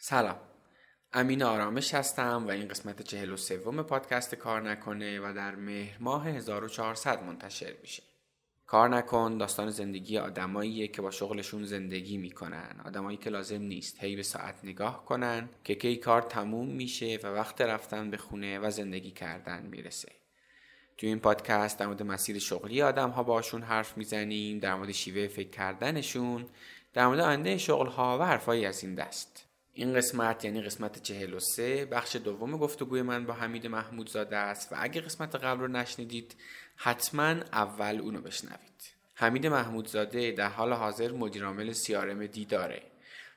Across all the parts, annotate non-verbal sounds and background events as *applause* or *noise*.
سلام. امین آرامش هستم و این قسمت چهل و سوم پادکست کار نکنه و در مهر ماه 1400 منتشر میشه. کار نکن داستان زندگی آدماییه که با شغلشون زندگی می‌کنن. آدمایی که لازم نیست هی به ساعت نگاه کنن که کی کار تموم میشه و وقت رفتن به خونه و زندگی کردن می‌رسه. تو این پادکست در مورد مسیر شغلی آدم ها باشون حرف می‌زنیم در مورد شیوه فکر کردنشون در مورد آینده شغل ها و حرفایی از این دست. این قسمت یعنی قسمت 43 بخش دوم گفتگوی من با حمید محمودزاده است و اگه قسمت قبل رو نشنیدید حتما اول اونو بشنوید. حمید محمودزاده در حال حاضر مدیرعامل سیارم دی داره.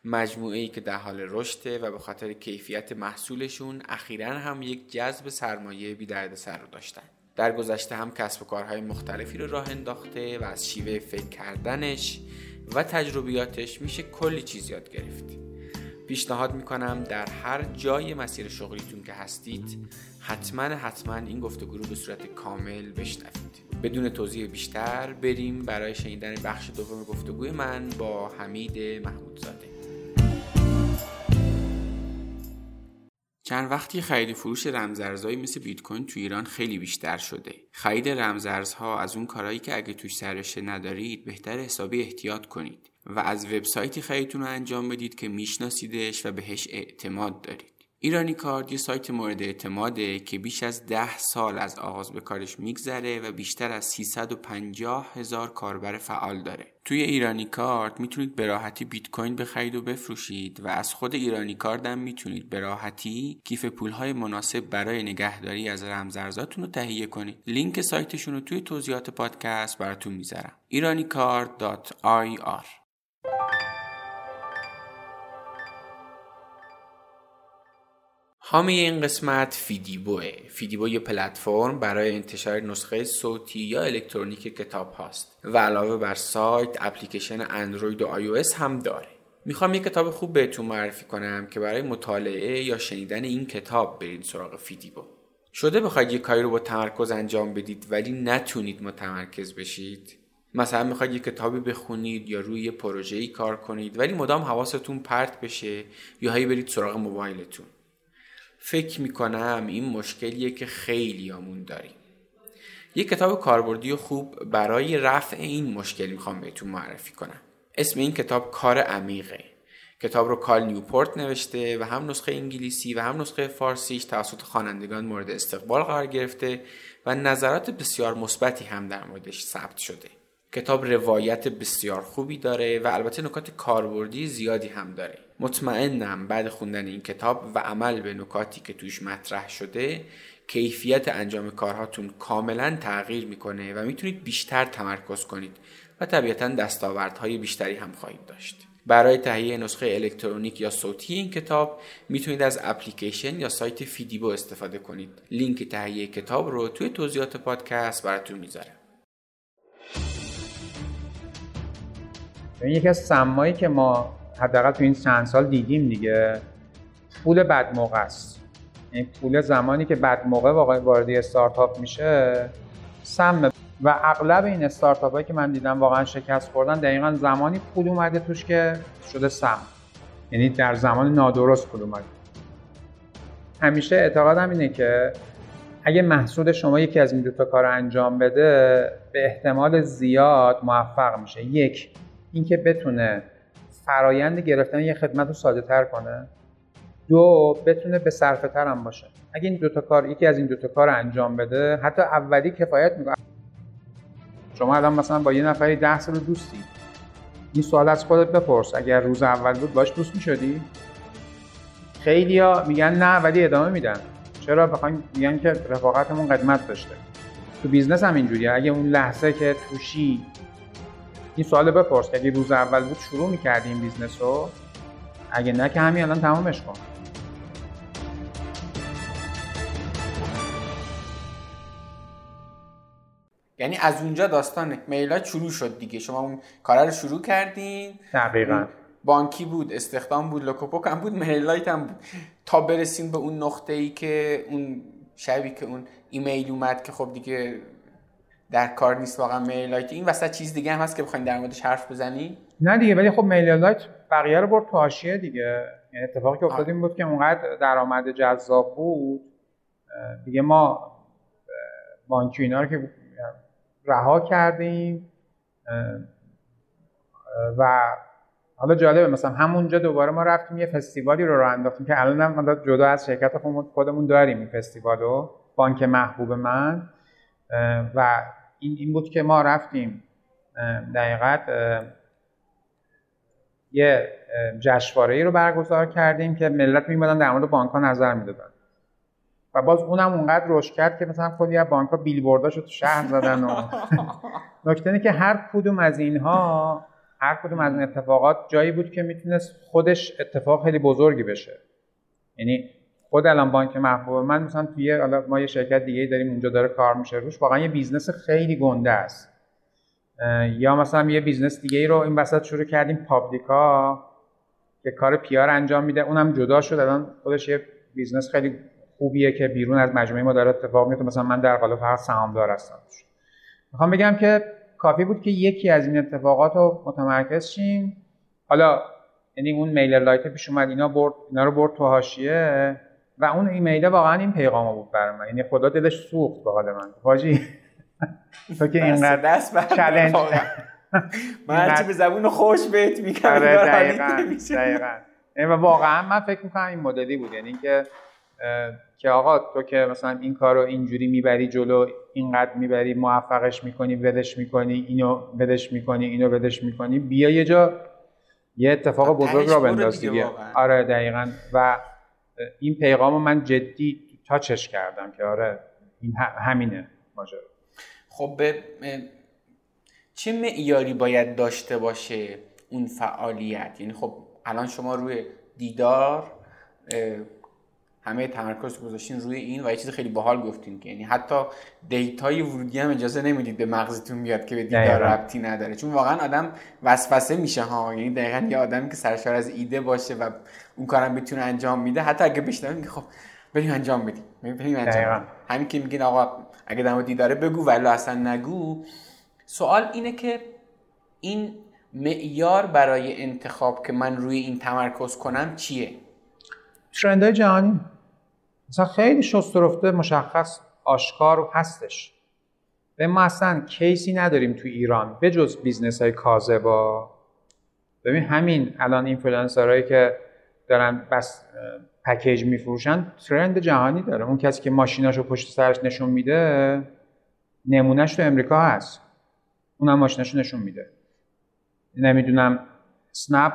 مجموعه ای که در حال رشده و به خاطر کیفیت محصولشون اخیرا هم یک جذب سرمایه بی سر رو داشتن. در گذشته هم کسب و کارهای مختلفی رو راه انداخته و از شیوه فکر کردنش و تجربیاتش میشه کلی چیز یاد گرفت. پیشنهاد می‌کنم در هر جای مسیر شغلیتون که هستید حتما حتما این گفتگو رو به صورت کامل بشنوید. بدون توضیح بیشتر بریم برای شنیدن بخش دوم گفتگوی من با حمید محمودزاده. چند وقتی خرید فروش رمزارزهایی مثل بیت کوین تو ایران خیلی بیشتر شده. خرید رمزارزها از اون کارهایی که اگه توش سرشه ندارید بهتر حسابی احتیاط کنید. و از وبسایتی خریدتون رو انجام بدید که میشناسیدش و بهش اعتماد دارید. ایرانی کارد یه سایت مورد اعتماده که بیش از ده سال از آغاز به کارش میگذره و بیشتر از 350 هزار کاربر فعال داره. توی ایرانی کارت می‌تونید به راحتی بیت کوین بخرید و بفروشید و از خود ایرانی کارد هم می‌تونید به راحتی کیف پولهای مناسب برای نگهداری از رمزارزاتون رو تهیه کنید. لینک سایتشون رو توی توضیحات پادکست براتون می‌ذارم. iranicard.ir حامی این قسمت فیدیبوه. فیدیبو یه پلتفرم برای انتشار نسخه صوتی یا الکترونیک کتاب هاست و علاوه بر سایت اپلیکیشن اندروید و آی هم داره. می‌خوام یه کتاب خوب بهتون معرفی کنم که برای مطالعه یا شنیدن این کتاب برید سراغ فیدیبو. شده بخواید یه کاری رو با تمرکز انجام بدید ولی نتونید متمرکز بشید. مثلا می‌خواید یه کتابی بخونید یا روی یه پروژه‌ای کار کنید ولی مدام حواستون پرت بشه یا هی برید سراغ موبایلتون. فکر می‌کنم این مشکلیه که خیلی آمون داریم. یه کتاب کاربردی و خوب برای رفع این مشکل می‌خوام بهتون معرفی کنم. اسم این کتاب کار عمیقه. کتاب رو کال نیوپورت نوشته و هم نسخه انگلیسی و هم نسخه فارسیش توسط خوانندگان مورد استقبال قرار گرفته و نظرات بسیار مثبتی هم در موردش ثبت شده. کتاب روایت بسیار خوبی داره و البته نکات کاربردی زیادی هم داره. مطمئنم بعد خوندن این کتاب و عمل به نکاتی که توش مطرح شده کیفیت انجام کارهاتون کاملا تغییر می‌کنه و می‌تونید بیشتر تمرکز کنید و طبیعتا دستاوردهای بیشتری هم خواهید داشت. برای تهیه نسخه الکترونیک یا صوتی این کتاب می‌تونید از اپلیکیشن یا سایت فیدیبو استفاده کنید. لینک تهیه کتاب رو توی توضیحات پادکست براتون می‌ذارم. یکی از سمایی که ما حداقل تو این چند سال دیدیم دیگه پول بد موقع است. این پول زمانی که بد موقع واقعا وارد استارتاپ میشه سم و اغلب این استارتاپ هایی که من دیدم واقعا شکست خوردن دقیقا زمانی پول اومده توش که شده سم یعنی در زمان نادرست پول اومده. همیشه اعتقادم اینه که اگه محصول شما یکی از این دوتا کار انجام بده به احتمال زیاد موفق میشه. یک اینکه بتونه فرایند گرفتن یه خدمت رو ساده تر کنه. دو بتونه به صرفه تر هم باشه. اگه این دوتا کار یکی از این دوتا کار انجام بده حتی اولی کفایت می‌کنه. شما الان مثلا با یه نفری ده سال دوستی. این سوال از خودت بپرس. اگر روز اول بود باش دوست می‌شدی؟ خیلی ها میگن نه ولی ادامه میدن. چرا؟ بخواین میگن که رفاقتمون قدمت داشته. تو business هم اینجوریه. اگه اون لحظه که توشی این سوال بپرس که اگه روز اول بود شروع می‌کردی این business رو؟ اگه نه که همین الان تمامش کن. یعنی از اونجا داستان میلایت شروع شد دیگه. شما اون کار رو شروع کردین. دقیقا. بانکی بود استخدام بود لوکوپوک هم بود میلایت هم بود. تا برسیم به اون نقطه ای که اون شبی که اون ایمیل اومد که خب دیگه در کار نیست واقعا میلایت این وسط چیز دیگه هم هست که بخواید در موردش حرف بزنی؟ نه دیگه ولی خب میلایت بقیه رو برد تو حاشیه دیگه. یعنی اتفاقی که افتاد این بود که اونقدر درآمد جذاب بود. دیگه ما بانکی اینا رو که رها کردیم. و حالا جالبه مثلا همونجا دوباره ما رفتیم یه فستیوالی رو راه انداختیم که الان هم جدا از شرکت خودمون داریم این فستیوالو. بانک محبوب من. و این این بود که ما رفتیم دقیقت یه جشنواره ای رو برگزار کردیم که ملت میمدن در مورد بانک ها نظر می‌دادن. و باز اونم اونقدر رشد کرد که مثلا کلی از بانک ها بیلبورداشو تو شهر زدن و *laughs* نکته اینه که هر کدوم از اینها هر کدوم از این اتفاقات جایی بود که می‌تونست خودش اتفاق خیلی بزرگی بشه. یعنی خود الان بانک محبوب. من مثلا توی حالا ما یه شرکت دیگه داریم اونجا داره کار میشه روش واقعا یه بیزنس خیلی گنده است. یا مثلا یه business دیگه ای رو این وسط شروع کردیم پابلیکا که کار PR انجام میده. اونم جدا شد. الان خودش یه business خیلی خوبیه که بیرون از مجموعه ما داره اتفاق میفته مثلا من در قالب فقط سهامدار هستم می‌خوام بگم که کافی بود که یکی از این اتفاقات رو متمرکز شیم. حالا یعنی اون میلر لایت پیش اومد اینا برد اینا رو برد تو حاشیه. و اون ایمیل واقعا این پیغام بود برای من. یعنی خدا دلش سوخت به حال من. واجی تو که اینقدر دست چالش *laughs* من هرچی به زبون خوش بهت میگم آره دقیقاً دقیقاً. و واقعا من فکر می‌کنم این مدلی بود. یعنی که که آقا تو که مثلا این کار رو اینجوری می‌بری جلو اینقدر می‌بری موفقش می‌کنی ولش می‌کنی اینو ولش می‌کنی اینو ولش می‌کنی بیا یه جا یه اتفاق بزرگ را بنداز دیگه آره دقیقا. و این پیغام من جدی تاچش کردم که آره این همینه ماجرا. خب به چه معیاری باید داشته باشه اون فعالیت؟ یعنی خب الان شما روی دیدار همه تمرکز گذاشتین روی این و یه چیز خیلی باحال گفتین که یعنی حتی دیتای ورودی هم اجازه نمی‌دید به مغزتون بیاد که به دیدار ربطی نداره. چون واقعا آدم وسوسه میشه ها. یعنی دقیقا یه آدمی که سرشار از ایده باشه و اون کارم بتونه انجام میده حتی اگه بشنوه میگه خب بریم انجام بدیم. بریم انجام همین که میگین آقا اگه دم دیداره بگو ولی اصلا نگو. سوال اینه که این معیار برای انتخاب که من روی این تمرکز کنم چیه؟ ترندهای جهانی. مثلا خیلی شسترفته مشخص آشکار و هستش. به ما اصلا case ی نداریم تو ایران به جز business های کاذبا. ببین همین الان اینفلوئنسرهایی که دارن بس package میفروشن trend جهانی داره. اون کسی که ماشیناشو پشت سرش نشون میده نمونهش تو امریکا هست. اونم ماشیناشو نشون میده. نمی‌دونم اسنپ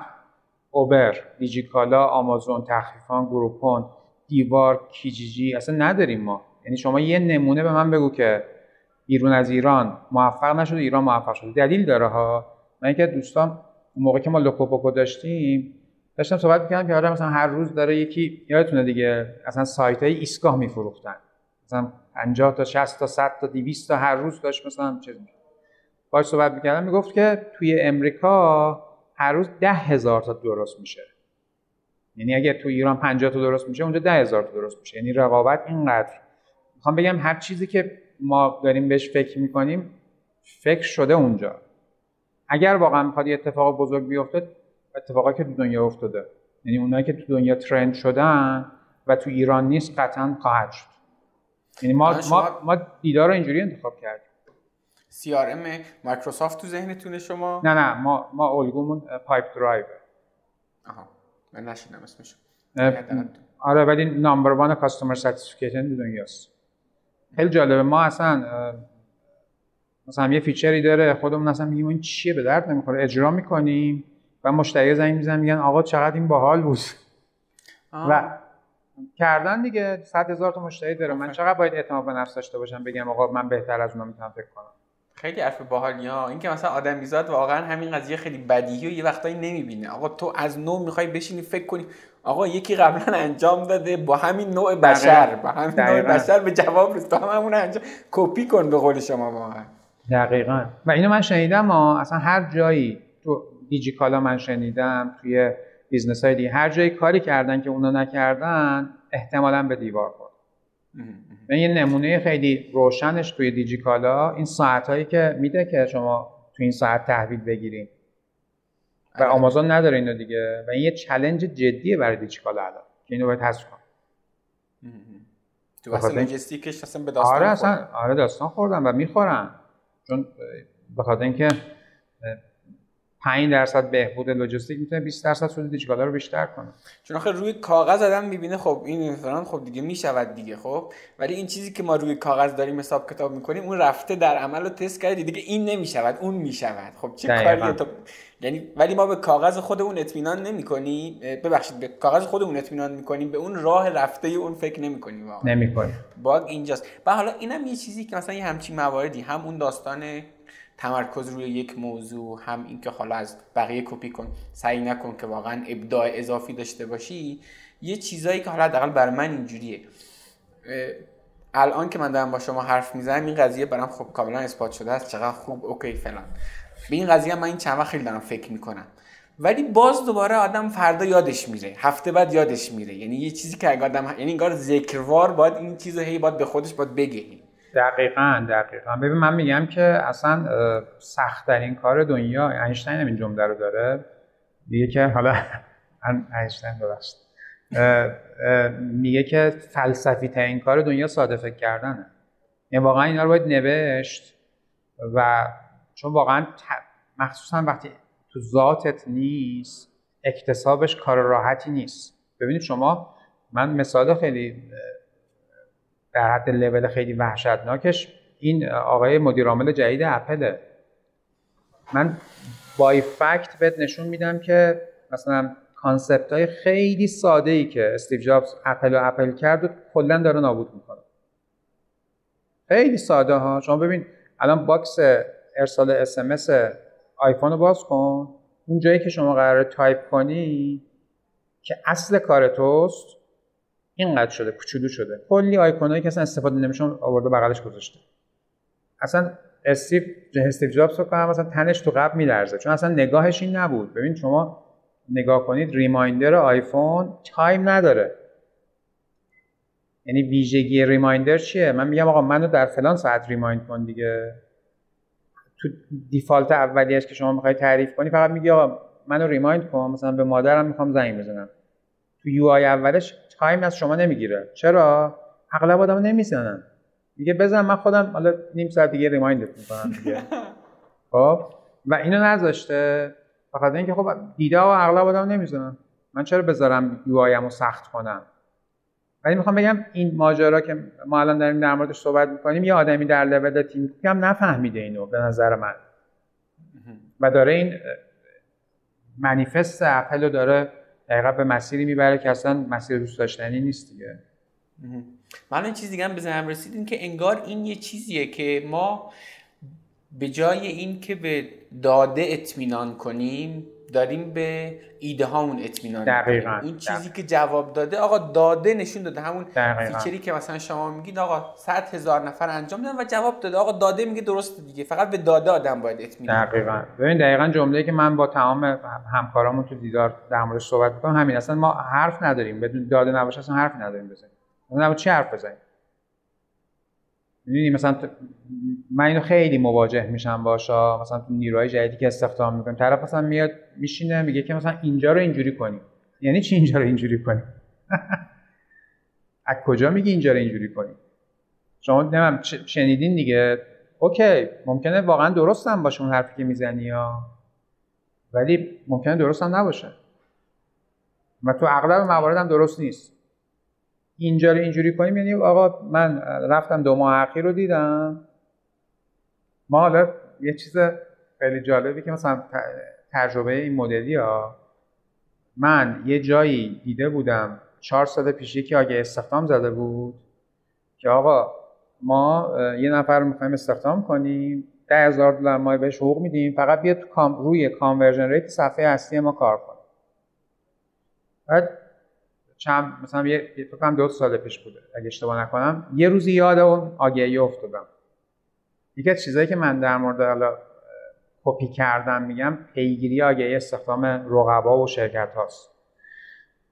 اوبر دیجیکالا آمازون تخفیفان گروپون دیوار کیجیجی اصلا نداریم ما. یعنی شما یه نمونه به من بگو که بیرون از ایران موفق نشده ایران موفق شده. دلیل داره ها. من که دوستان موقع که ما لوکوپوکو داشتیم داشتم صحبت می‌کردم که آره مثلا هر روز داره یکی یادتونه دیگه اصلا سایت های ایستگاه میفروختن. مثلا 50 تا 60 تا 100 تا 200 تا هر روز داشت مثلا چیز باش صحبت می‌کردم می‌گفت که توی امریکا هر روز ده هزار تا درست میشه. یعنی اگر تو ایران 50 تا درست میشه اونجا ده هزار تا درست میشه. یعنی رقابت اینقدر. می‌خوام بگم هر چیزی که ما داریم بهش فکر می‌کنیم فکر شده اونجا. اگر واقعا می‌خواد اتفاق بزرگ بیفته اتفاقی که تو دنیا افتاده. یعنی اونایی که تو دنیا trend شدن و تو ایران نیست قطعا خواهد شد. یعنی ما, ما, ما دیدار رو اینجوری انتخاب کردیم. CRM مایکروسافت تو ذهنتونه شما؟ نه نه. ما ما الگومون Pipedrive آها. من نشنیدم اسمش آره ولی number one customer satisfaction دنیاست. خیلی جالبه. ما اصلا مثلا یه feature ی داره خودمون اصلا میگیم این چیه؟ به درد نمی‌خوره. اجرا می‌کنیم و مشتری زنگ می‌زنن میگن آقا چقدر این باحال بود؟ و کردن دیگه صد هزار تا مشتری داره. من چقدر باید اعتماد به نفس داشته باشم؟ بگم آقا من بهتر از اونها می‌تونم فکر کنم. خیلی حرف باحالی ها. این که مثلا آدمیزاد واقعا همین قضیه خیلی بدیهی و یه وقتایی نمی‌بینه. آقا تو از نو می‌خوای بشینی فکر کنی. آقا یکی قبلا انجام داده با همین نوع بشر با همین نوع بشر به جواب رسید. تو هم همون انجام. کپی کن به قول شما واقعا. دقیقا. و اینو من شنیدم ما اصلا هر جایی تو دیجیکالا من شنیدم توی business های دیگه هر جایی کاری کردن که اونا نکردن احتمالا به دیوار خورد. من یه نمونه خیلی روشنش توی دیجیکالا. این ساعت هایی که میده که شما تو این ساعت تحویل بگیریم و آمازون نداره اینو دیگه. و این یه چلنج جدیه برای دیجیکالا الان که اینو باید حذف کنم. تو بحث لوجستیکش اصلا به داستان آره اصلا آره داستان خوردم و می‌خورن. چون به خاطر اینکه 5 درصد بهبود لوجستیک می‌تونه 20 درصد سود دیجیکالا رو بیشتر کنه. چون آخه روی کاغذ آدم می‌بینه خب این مثلا خب دیگه می‌شود دیگه خب؟ ولی این چیزی که ما روی کاغذ داریم حساب کتاب می‌کنیم اون رفته در عمل رو تست کرده دیگه این نمی‌شود اون می‌شود. خب چه کاریه تو؟ یعنی ولی ما به کاغذ خودمون اطمینان نمی‌کنیم ببخشید به کاغذ خودمون اطمینان می‌کنیم به اون راه رفته اون فکر نمی‌کنیم واقعا. نمی‌کنیم باگ اینجاست. و حالا اینم یه چیزی که مثلا یه همچین مواردی هم اون داستان تمرکز روی یک موضوع هم اینکه حالا از بقیه کپی کن سعی نکن که واقعا ابداع اضافی داشته باشی یه چیزایی که حالا حداقل بر من اینجوریه. الان که من دارم با شما حرف می‌زنم این قضیه برام خب کاملا اثبات شده است. چقدر خوب اوکی فلان. به این قضیه من این چند وقت خیلی دارم فکر می‌کنم. ولی باز دوباره آدم فردا یادش میره. هفته بعد یادش میره. یعنی یه چیزی که اگه آدم یعنی انگار ذکروار باید این چیزو هی باید به خودش باید بگه. دقیقا دقیقا. ببین من میگم که اصلا سختترین کار دنیا اینشتین هم این جمله رو داره. میگه که حالا *laughs* اینشتین ببخشید. میگه که فلسفی ترین کار دنیا ساده فکر کردنه. یعنی واقعا اینا رو باید نوشت و چون واقعا مخصوصا وقتی تو ذاتت نیست اکتسابش کار راحتی نیست. ببینید شما من مثال خیلی در حد لول خیلی وحشتناکش. این آقای مدیر عامل جدید اپله. من by fact بهت نشون میدم که مثلا concept های خیلی ساده ای که استیو جابز اپل و اپل کرد و کلا داره نابود می‌کنه. خیلی ساده ها. شما ببین الان box ارسال اس آیفون رو باز کن. اون جایی که شما قرار تایپ کنی که اصل کار توست اینقدر شده کوچولو شده. کلی آیکونایی که اصلا استفاده نمیشه آورده بغلش گذاشته. اصلا استیو استیو جابز فکر کنم مثلا تنش تو قبر میلرزه. چون اصلا نگاهش این نبود. ببین شما نگاه کنید reminder آیفون time نداره. یعنی ویژگی reminder چیه؟ من میگم آقا منو در فلان ساعت remind کن دیگه. تو default اولیش که شما می‌خوای تعریف کنی فقط میگی آقا منو remind کن مثلا به مادرم می‌خوام زنگ بزنم. تو UI اولش time از شما نمی‌گیره. چرا؟ اغلب آدما نمی‌زنن. میگه بزن من خودم حالا نیم ساعت دیگه remind ت می‌کنم دیگه. *laughs* خب؟ و اینو نذاشته. فقط اینکه خب دیده و اغلب آدم نمی‌زنن. من چرا بذارم یو رو سخت کنم؟ ولی می‌خوام بگم این ماجرا که ما الان داریم در موردش صحبت می‌کنیم یه آدمی در لول تیم هم نفهمیده اینو به نظر من. و داره این منیفست اپل رو داره دقیقا به مسیری می‌بره که اصلا مسیر دوست داشتنی نیست دیگه. من این چیز دیگه هم بزنم رسیدیم که انگار این یه چیزیه که ما به جای این که به داده اطمینان کنیم داریم به ایده هامون اطمینان دقیقاً این چیزی که جواب داده آقا داده نشون داده. همون دقیقا. فیچری که مثلا شما میگید آقا 100 هزار نفر انجام دادن و جواب داده. آقا داده میگه درست دیگه. فقط به داده آدم باید اطمینان دقیقاً. ببین دقیقاً جمله‌ای که من با تمام همکارامون تو دیدار در موردش صحبت می‌کنم همین. اصلا ما حرف نداریم. بدون داده نباشه اصلا حرف نداریم بزنیم. اصلا چی حرف بزنیم؟ می‌دونی مثلا من اینو خیلی مواجه میشم باشا مثلا تو نیروهای جدیدی که استخدام می‌کنیم طرف مثلا میاد میشینه میگه که مثلا اینجا رو اینجوری کنی یعنی چی اینجا رو اینجوری کنی *laughs* از کجا میگی اینجا رو اینجوری کنی شما نمیم شنیدین دیگه؟ اوکی ممکنه واقعا درست هم باشه اون حرفی که می‌زنی یا. ولی ممکنه درست نباشه. و تو اغلب موارد هم درست نیست. اینجا رو اینجوری کنیم یعنی آقا من رفتم دو ماه اخیر رو دیدم. ما حالا یه چیز خیلی جالبی که مثلا تجربه این مدلی ها من یه جایی دیده بودم چهار سال پیش یکی آگه استخدام زده بود که آقا ما یه نفر رو می‌خوایم استخدام کنیم ده هزار دلار ماه بهش حقوق میدیم فقط بیاد روی conversion rate صفحه اصلی ما کار کنه بعد چند مثلا یه فکر کنم دو سال پیش بوده اگه اشتباه نکنم. یه روزی یاد اون آگهی افتادم. یکی از چیزایی که من در مورد حالا کپی کردم میگم پیگیری آگهی استخدام رقبا و شرکت هاست.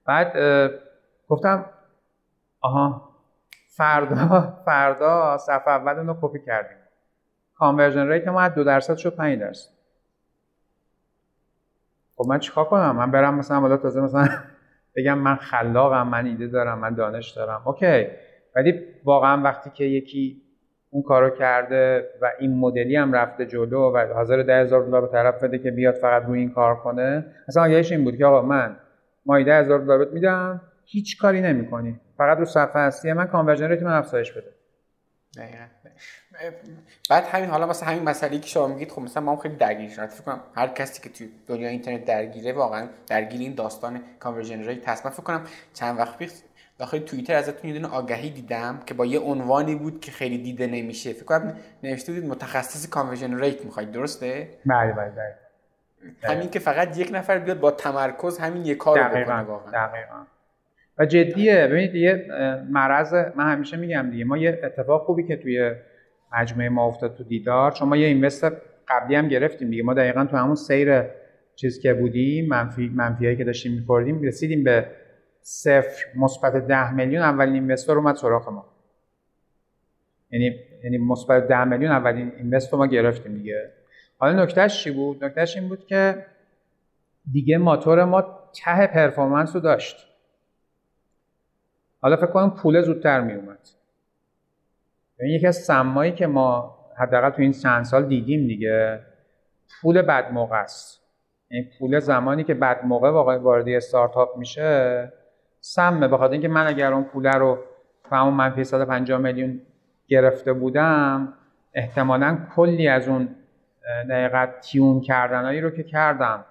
بعد گفتم آها فردا فردا صفحه اول رو کپی کردیم. conversion rate ما از دو درصد شد 5 درصد. خب من چیکار کنم؟ من برم مثلا حالا تازه مثلا بگم من خلاقم من ایده دارم من دانش دارم. OK. ولی واقعا وقتی که یکی اون کارو کرده و این مدلی هم رفته جلو و حاضر ده هزار دلار به طرف بده که بیاد فقط روی این کار کنه اصلا آگهیش این بود که آقا من ماهی ده هزار دلار میدم هیچ کاری نمی‌کنی. فقط رو صفحه هستی من conversion rate من افزایش بده. بعد همین حالا مثلا همین مسئله که شما میگید خب مثلا ما هم خیلی درگیر شدم فکر کنم هر کسی که توی دنیا اینترنت درگیره واقعا درگیر این داستان conversion rate هست. من فکر کنم چند وقت پیش داخل توییتر ازتون یه دونه آگهی دیدم که با یه عنوانی بود که خیلی دیده نمیشه. فکر کنم نوشته بودید متخصص conversion rate می‌خواید. درسته؟ بله بله بله همین که فقط یک نفر بیاد با تمرکز همین یک کار رو بکنه واقعا. دقیقا. و جدیه. ببینید یه مرض من همیشه میگم دیگه. ما یه اتفاق خوبی که توی مجموعه ما افتاد تو دیدار. چون ما یه invest قبلی هم گرفتیم دیگه. ما دقیقا تو همون سیر چیز که بودیم منفی منفیایی که داشتیم می‌خوردیم رسیدیم به صفر مثبت 10 میلیون اولین اینوستور اومد سراغ ما. یعنی یعنی مثبت 10 میلیون اولین اینوستور ما گرفتیم دیگه. حالا نکتهش چی بود؟ نکتهش این بود که دیگه ماتور ما ته پرفورمنس رو داشت. حالا فکر کنم پول زودتر می اومد یکی از سمایی که ما حداقل تو این چند سال دیدیم دیگه پول بد موقع است. این پول زمانی که بد موقع واقعا وارد استارتاپ میشه سمه. بخاطر اینکه من اگر اون پول رو فهم منفی 150 میلیون گرفته بودم احتمالا کلی از اون دقیق tune کردنهایی رو که کردم.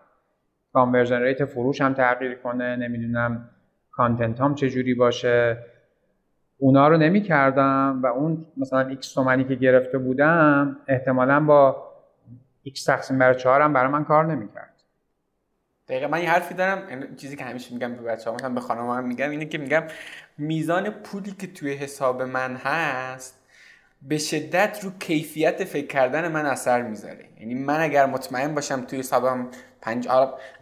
conversion rate فروش هم تغییر کنه نمی‌دونم content هم چجوری باشه. اونا رو نمی کردم و اون مثلا X تومنی که گرفته بودم احتمالا با X تقسیم بر چهارم برای من کار نمی کرد دقیقا من یه حرفی دارم چیزی که همیشه میگم به بچه ها به خانم هم میگم اینه که میگم میزان پولی که توی حساب من هست به شدت رو کیفیت فکر کردن من اثر می‌ذاره. یعنی من اگر مطمئن باشم توی حسابم پنج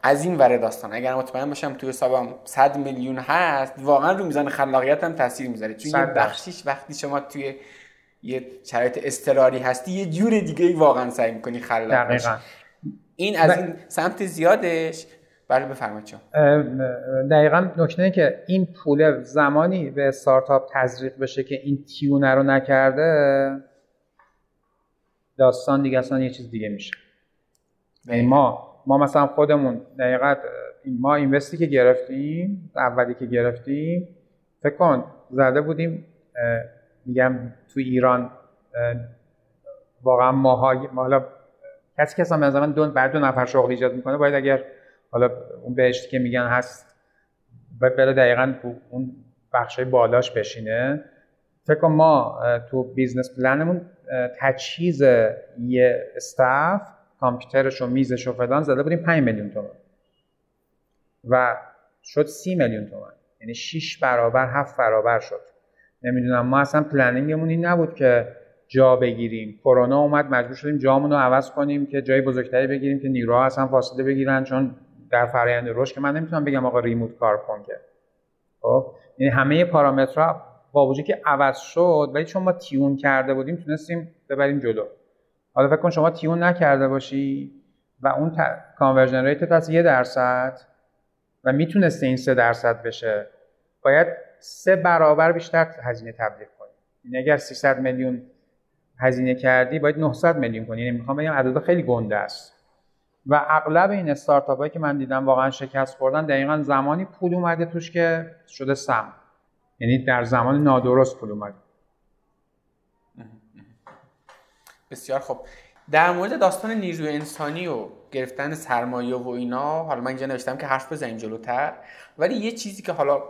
از این وره داستان. اگر مطمئن باشم توی حسابم 100 میلیون هست واقعا رو میزان خلاقیتم تاثیر می‌ذاره. چون یه بخشیش وقتی شما توی یه شرایط استراری هستی یه جور دیگه واقعا سعی می‌کنی خلاق این از این سمت زیادش. بله بفرمایید چون دقیقا نکته که این پول زمانی به استارتاپ تزریق بشه که این تیونه رو نکرده داستان دیگه اصلا یه چیز دیگه میشه. یعنی ما ما مثلا خودمون دقیقا ما اینوستی که گرفتیم اولی که گرفتیم فکر کن زده بودیم میگم تو ایران واقعا ماها حالا کسی که مثلا دو بعد دو نفر شغل ایجاد می‌کنه باید اگر حالا اون بهشتی که میگن هست بره دقیقا اون بخش بالاش بشینه. فکر ما تو business plan مون تجهیز یه staff کامپیوترش و میزش و فلان زده بودیم 5 میلیون تومن و شد 30 میلیون تومن یعنی 6 برابر 7 برابر شد. نمی‌دونم ما اصلا پلنینگمون این نبود که جا بگیریم. کرونا اومد مجبور شدیم جامون رو عوض کنیم که جای بزرگتری بگیریم که نیروها اصلا فاصله بگیرن. چون در فرآیند رشد که من نمی‌تونم بگم آقا ریموت کار کن که. خب؟ یعنی همه پارامترها با وجودی که عوض شد ولی چون ما تیون کرده بودیم تونستیم ببریم جلو. حالا فکر کن شما تیون نکرده باشی و اون conversion rate از یه درصد و می‌تونسته این سه درصد بشه باید سه برابر بیشتر هزینه تبلیغ کنی. یعنی اگر 300 میلیون هزینه کردی باید 900 میلیون کنی. یعنی می‌خوام بگم عدد خیلی گنده است. و اغلب این استارتاپ هایی که من دیدم واقعا شکست خوردن دقیقا زمانی پول اومده توش که شده سم. یعنی در زمان نادرست پول اومده. بسیار خب در مورد داستان نیروی انسانی و گرفتن سرمایه و اینا حالا من اینجا نوشتم که حرف بزنیم جلوتر ولی یه چیزی که حالا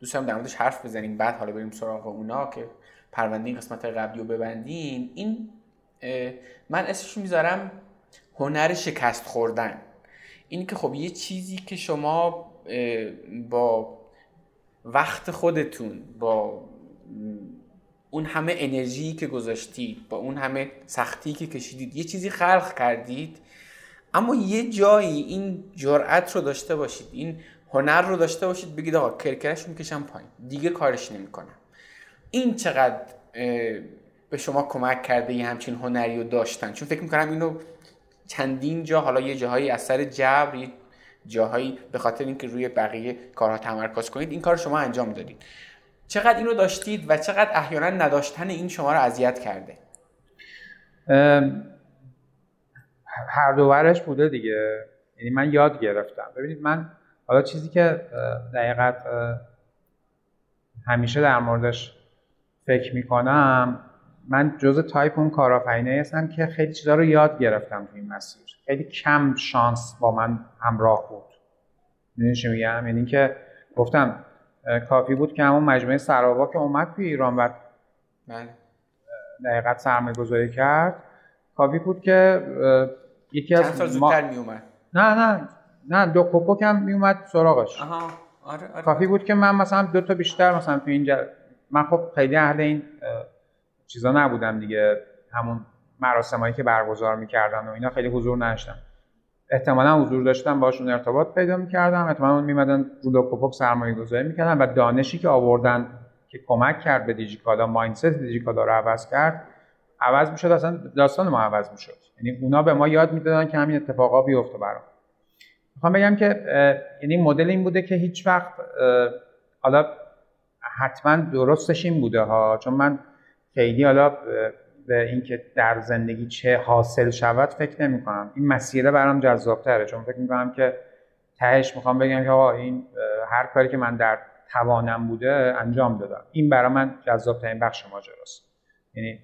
دوست در موردش حرف بزنیم بعد حالا بریم سراغ اونا که پرونده این قسمت قبلی رو ببندیم این من اسمش می‌ذارم هنر شکست خوردن. این که خب یه چیزی که شما با وقت خودتون با اون همه انرژی که گذاشتید با اون همه سختی که کشیدید یه چیزی خلق کردید. اما یه جایی این جرأت رو داشته باشید این هنر رو داشته باشید بگید آقا کرکرش می‌کشم پایین. دیگه کارش نمی‌کنم. این چقدر به شما کمک کرده یه همچین هنری رو داشتن؟ چون فکر می‌کنم اینو چندین جا حالا یه جاهایی از سر جبر یه جاهایی به خاطر اینکه روی بقیه کارها تمرکز کنید این کار شما انجام دادید. چقدر اینو داشتید و چقدر احیانا نداشتن این شما رو اذیت کرده؟ هر دو ورش بوده دیگه. یعنی من یاد گرفتم. ببینید من حالا چیزی که دقیقت همیشه در موردش فکر می‌کنم من جز تایپ اون کارآفرینایی هستم که خیلی چیزا رو یاد گرفتم تو این مسیر. خیلی کم شانس با من همراه بود. می‌دونی چی میگم؟ یعنی که گفتم کافی بود که همون مجموعه سرابا که اومد توی ایران و بله. دقیقت سرمایه گذاری کرد کافی بود که یکی از چند سال زودتر می اومد نه نه نه دو کوپوک هم می اومد سراغش آها آره آره. کافی بود که من مثلا دو تا بیشتر مثلا تو اینجا من خب خیلی اهل این چیزا نبودم دیگه همون مراسمایی که برگزار می‌کردن و اینا خیلی حضور نداشتم احتمالا حضور داشتم باشون ارتباط پیدا می‌کردم. احتمالا میمدن رو دو کوپوک سرمایه گذاری می‌کردن و دانشی که آوردن که کمک کرد به دیجیکالا مایندست دیجیکالا رو عوض کرد عوض می‌شد. اصلا داستان ما عوض می‌شد. یعنی اونا به ما یاد می‌دادن که همین اتفاقا بیفته برام. می‌خوام بگم که یعنی مدل این بوده که هیچ وقت حالا حتما درستش این بوده ها. چون من خیلی حالا به اینکه در زندگی چه حاصل شود فکر نمی کنم این مسیره برام جذاب تره چون فکر می کنم که تهش می‌خوام بگم که آقا این هر کاری که من در توانم بوده انجام دادم. این برای من جذاب ترین بخش ماجراست. یعنی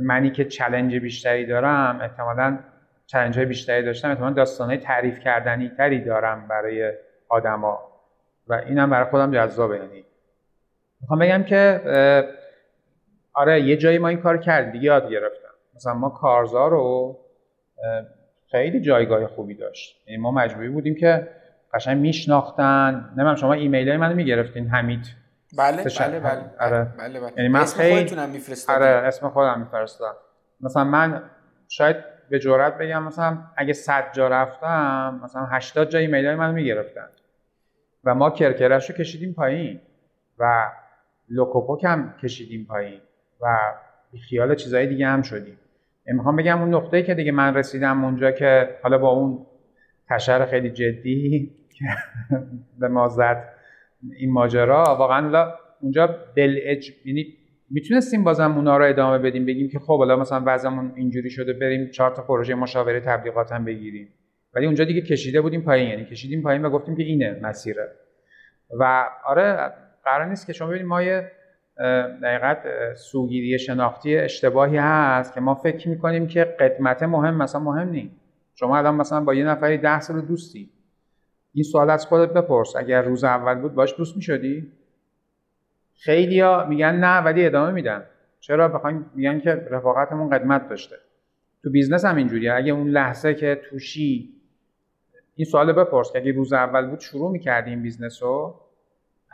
منی که چلنج بیشتری دارم احتمالا چلنج های بیشتری داشتم احتمالا داستان های تعریف کردنی تری دارم برای آدما. و اینم برای خودم جذابه. یعنی می‌خوام بگم که آره یه جایی ما این کار کردیم دیگه یاد گرفتم. مثلا ما کارزار رو خیلی جایگاه خوبی داشت. یعنی ما مجبوری بودیم که قشنگ میشناختن. نمی‌دونم شما ایمیل های منو می‌گرفتین حمید. بله بله بله. آره. بله بله. یعنی من اسم خیلی آره اسم خودم میفرستم مثلا من شاید به جرات بگم مثلا اگه 100 جا رفتم مثلا 80 جا ایمیل های منو می‌گرفتن. و ما کرکرش رو کشیدیم پایین. و لوکوپوک هم کشیدیم پایین. و خیال چیزهای دیگه هم شدیم. می‌خوام بگم اون نقطه‌ای که دیگه من رسیدم اونجا که حالا با اون تشر خیلی جدی که به ما زد این ماجرا واقعا اونجا دل اج یعنی می‌تونستیم بازم اونا رو ادامه بدیم بگیم که خب حالا مثلا وضعمون اینجوری شده بریم چهار تا پروژه مشاوره تبلیغات هم بگیریم. ولی اونجا دیگه کشیده بودیم پایین یعنی کشیدیم پایین و گفتیم که اینه مسیره. و آره قرار نیست که شما ببینید ما یه دقیقت سوگیری شناختی اشتباهی هست که ما فکر می‌کنیم که قدمت مهم مثلا مهم نیست شما الان مثلا با یه نفری ده سال دوستی. این سوال از خودت بپرس. اگر روز اول بود باش دوست می‌شدی؟ خیلی ها میگن نه ولی ادامه میدن. چرا؟ بخوایم میگن که رفاقتمون قدمت داشته. تو business هم اینجوریه. اگه اون لحظه که توشی این سوال بپرس که اگه روز اول بود شروع می‌کردی این business رو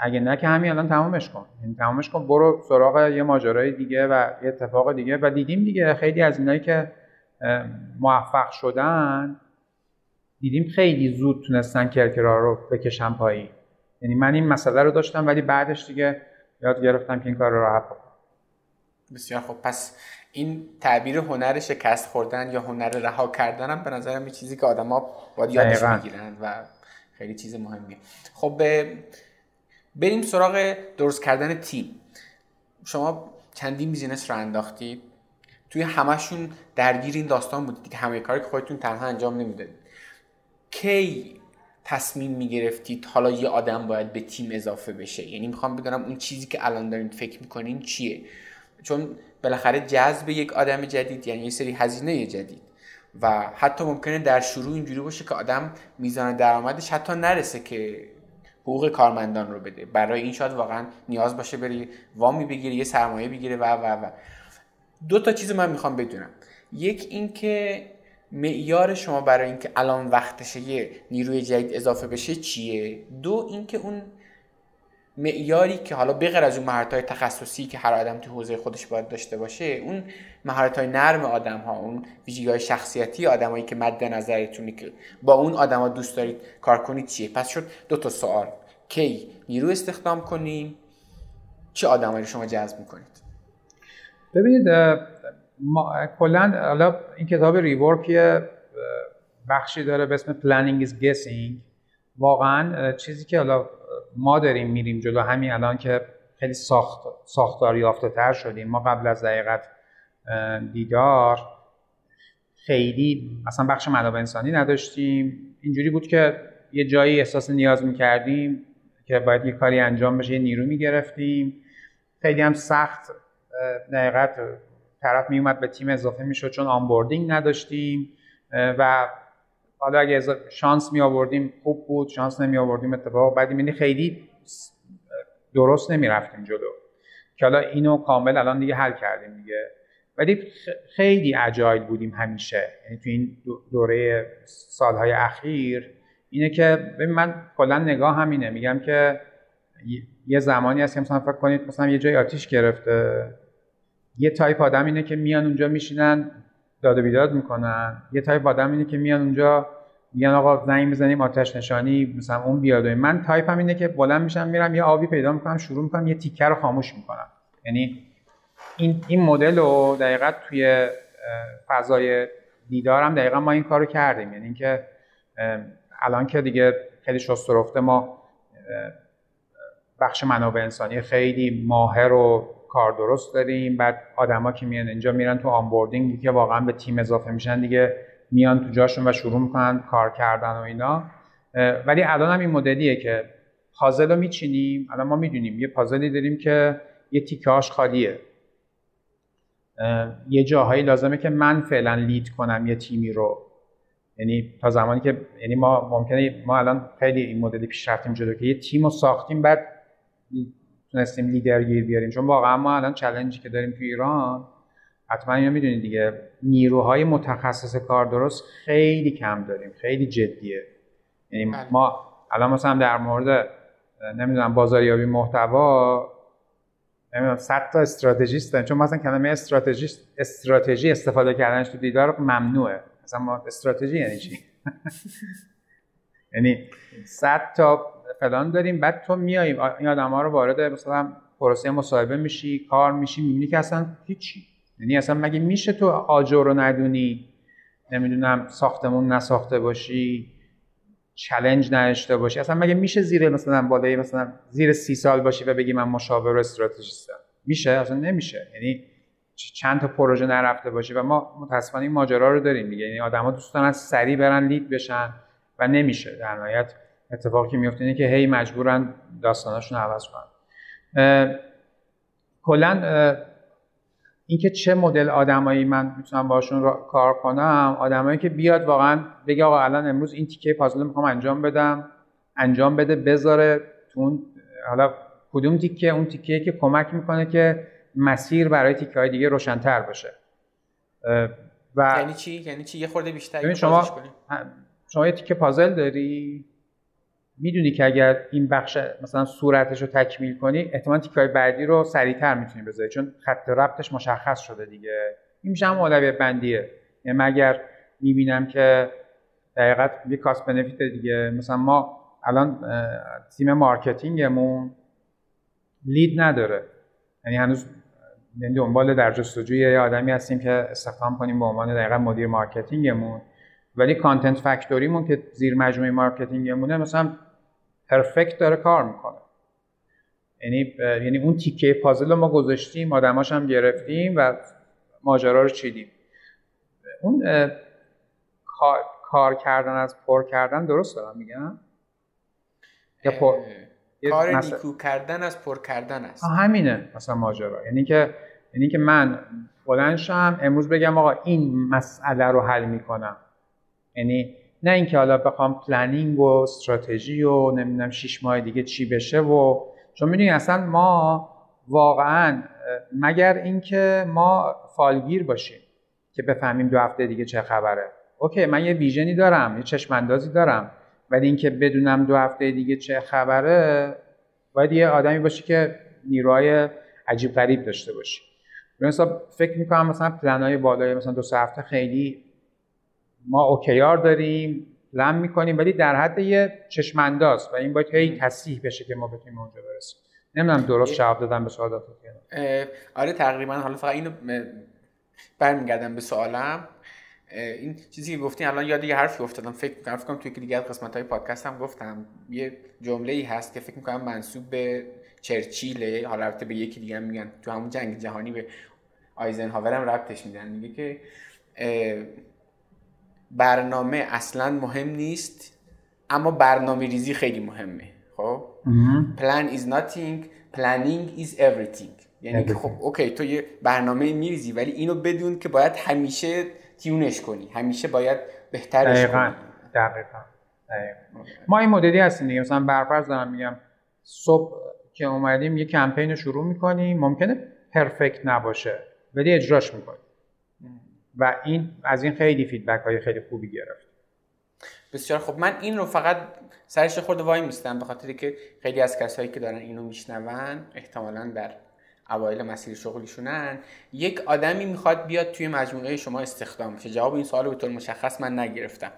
اگه نه که همین الان تمامش کن. یعنی تمامش کن برو سراغ یه ماجرای دیگه و یه اتفاق دیگه. و دیدیم دیگه خیلی از اینایی که موفق شدن دیدیم خیلی زود تونستن کرکره رو بکشن پایین. یعنی من این مسئله رو داشتم ولی بعدش دیگه یاد گرفتم که این کار رو راحت بکنم. بسیار خب پس این تعبیر هنر شکست خوردن یا هنر رها کردن هم به نظرم یه چیزی که آدما باید یادش بگیرن و خیلی چیز مهمیه. خب بریم سراغ درست کردن تیم. شما چندین بیزینس رو انداختید؟ توی همشون درگیر این داستان بودید که همه کاری که خودتون تنها انجام نمی‌دادید. کی تصمیم می‌گرفتید حالا یه آدم باید به تیم اضافه بشه؟ یعنی می‌خوام بدونم اون چیزی که الان دارین فکر می‌کنین چیه؟ چون بالاخره جذب یک آدم جدید یعنی یه سری هزینه جدید. و حتی ممکنه در شروع اینجوری باشه که آدم میزان درآمدش حتی نرسه که حقوق کارمندان رو بده. برای این شاید واقعا نیاز باشه بری وامی بگیره یه سرمایه بگیره و و و. دو تا چیز من می‌خوام بدونم. یک اینکه معیار شما برای اینکه الان وقتشه یه نیروی جدید اضافه بشه چیه؟ دو اینکه اون معیاری که حالا بغیر از اون مهارت های تخصصی که هر آدم تو حوزه خودش باید داشته باشه اون مهارت های نرم آدم ها اون ویژگی های شخصیتی آدمایی که مد نظرتونه که با اون آدما دوست دارید کار کنید چیه؟ پس شد دو تا سوال. کی نیرو استخدام کنیم؟ چه آدمایی رو شما جذب می‌کنید؟ ببینید کلا حالا این کتاب ریورک بخشی داره به اسم planning is guessing. واقعا چیزی که حالا ما داریم میریم جلو همین الان که خیلی ساخت ساختار یافته تر شدیم. ما قبل از دقیقت دیدار خیلی اصلا بخش منابع انسانی نداشتیم. اینجوری بود که یه جایی احساس نیاز می‌کردیم. که باید یه کاری انجام بشه یه نیرو می‌گرفتیم. خیلی هم سخت دقیقت طرف میومد به تیم اضافه می‌شد چون آنبوردینگ نداشتیم. و حالا اگه شانس می آوردیم خوب بود. شانس نمی آوردیم اتفاق بعدی یعنی خیلی درست نمی رفتیم جلو. که حالا اینو کامل الان دیگه حل کردیم دیگه. ولی خیلی اجایل بودیم همیشه. یعنی تو این دوره سالهای اخیر اینه که ببین من کلا نگاه همینه. میگم که یه زمانی هست که مثلا فکر کنید مثلا یه جای آتیش گرفته. یه تایپ آدم اینه که میان اونجا میشینن داد و بیداد می‌کنن. یه تایپ آدم اینه که میان اونجا میگن آقا زنگ بزنیم آتش نشانی مثلا اون بیاد. من تایپم اینه که بلند میشم میرم یه آبی پیدا می‌کنم شروع می‌کنم یه تیکه رو خاموش می‌کنم. یعنی این این مدل رو دقیقا توی فضای دیدارم دقیقا ما این کارو کردیم. یعنی اینکه الان که دیگه خیلی شسته رفته ما بخش منابع انسانی خیلی ماهر و کار درست داریم. بعد آدما که میان اینجا میرن تو آنبوردینگ که واقعا به تیم اضافه میشن دیگه میان تو جاشون و شروع می‌کنن کار کردن و اینا. ولی الان هم این مدلیه که پازل رو میچینیم. الان ما می‌دونیم یه پازلی داریم که یه تیکاش خالیه. یه جاهایی لازمه که من فعلا لید کنم یه تیمی رو. یعنی تا زمانی که یعنی ما ممکنه ما الان خیلی این مدلی پیش رفتیم جلو که یه تیم رو ساختیم بعد تونستیم لیدر گیر بیاریم. چون واقعا ما الان چلنجی که داریم تو ایران حتما اینو می‌دونید دیگه نیروهای متخصص کار درست خیلی کم داریم خیلی جدیه. یعنی بله. ما الان مثلا در مورد نمی‌دونم بازاریابی محتوا نمی‌دونم 100 تا استراتژیست داریم. چون مثلا کلمه استراتژیست استراتژی استفاده کردنش تو دیدار ممنوعه. مثلا ما استراتژی یعنی چی؟ یعنی 100 تا فلان داریم بعد تو میای این آدم ها رو وارد مثلا پروسه مصاحبه میشی کار میشی می‌بینی که اصلا هیچی. یعنی اصلا مگه میشه تو آجر رو ندونی؟ نمی‌دونم ساختمون نساخته باشی چلنج نداشته باشی. اصلا مگه میشه زیر مثلا بالای مثلا زیر سی سال باشی و بگی من مشاور و استراتژیستم؟ میشه؟ اصلا نمیشه. یعنی چند تا پروژه نرفته باشی و ما متاسفانه این ماجرا رو داریم. دیگه یعنی آدما دوست دارن سریع برن لید بشن و نمیشه. در نهایت اتفاقی میفته اینه که هی مجبورن داستاناشون عوض کنن. کلا اینکه چه مدل آدمایی من می‌تونم باشون کار کنم آدمایی که بیاد واقعا بگه آقا الان امروز این تیکه پازل می‌خوام انجام بدم انجام بده بذاره تو حالا کدوم تیکه؟ اون تیکه که کمک می‌کنه که مسیر برای تیکه های دیگه روشنتر باشه و یعنی چی؟ یعنی چی؟ یه خورده بیشتر شما شما یه تیکه پازل داری؟ می‌دونی که اگر این بخش مثلا صورتش رو تکمیل کنی احتمال تیکای بعدی رو سریعتر می‌تونی بذاری چون خط ربطش مشخص شده دیگه. این میشه هم اولویت بندیه. یعنی مگر می‌بینم که دقیقت یه cost benefit دیگه مثلا ما الان تیم marketing مون lead نداره. یعنی هنوز دنبال در جستجوی یه آدمی هستیم که استخدام کنیم به عنوان دقیقا مدیر marketing مون. ولی content factory مون که زیر مجموعه marketing مونه مثلا perfect داره کار می‌کنه. یعنی یعنی اون تیکه پازل رو ما گذاشتیم آدماش هم گرفتیم و ماجرا رو چیدیم. اون کار, کار کردن از پر کردن درست دارم میگم؟ یا پر؟ کار نیکو کردن از پر کردن است. همینه مثلا ماجرا. یعنی که یعنی که من بلند شم امروز بگم آقا این مسئله رو حل می‌کنم. یعنی نه اینکه حالا بخوام planning و استراتژی و نمی‌دونم شیش ماه دیگه چی بشه و چون می‌دونی اصلا ما واقعا مگر اینکه ما فالگیر باشیم که بفهمیم دو هفته دیگه چه خبره. اوکی من یه ویژنی دارم یه چشم اندازی دارم. ولی اینکه بدونم دو هفته دیگه چه خبره باید یه آدمی باشی که نیروهای عجیب غریب داشته باشی. مثلا فکر می‌کنم مثلا پلنهای بالای مثلا دو سه هفته خیلی ما اوکیار داریم لم می‌کنیم ولی در حد یه چشمانداز و این باید هی تصیح بشه که ما بتونیم اونجا برسیم. نمی‌دونم درست جواب دادم به سوالات آره تقریبا حالا فقط اینو برمیگردم به سوالم. این چیزی که گفتین الان یاد یه حرفی افتادم. فکر می‌کنم فکر کنم توی دیگه قسمت های پادکست هم گفتم. یه جمله ای هست که فکر می‌کنم منسوب به چرچیله حالا البته به یکی دیگه میگن. تو همون جنگ جهانی به آیزنهاور هم ربطش میدن. میگه که برنامه اصلا مهم نیست اما برنامه ریزی خیلی مهمه. خب؟ plan is nothing. Planning is everything. یعنی که خب okay تو یه برنامه میریزی ولی اینو بدون که باید همیشه tune ش کنی. همیشه باید بهترش دقیقا. دقیقا. ما این مدلی هستیم دیگه. مثلا برفرض دارم میگم صبح که اومدیم یه کمپین رو شروع می‌کنیم ممکنه perfect نباشه ولی اجراش می‌کنیم. و این از این خیلی feedback های خیلی خوبی گرفت. بسیار خب من این رو فقط سرش خورده وای میستم به خاطر که خیلی از کسایی که دارن اینو میشنون احتمالا در اوایل مسیر شغلیشونن یک آدمی می‌خواد بیاد توی مجموعه شما استخدام بشه. جواب این سوال به طور مشخص من نگرفتم.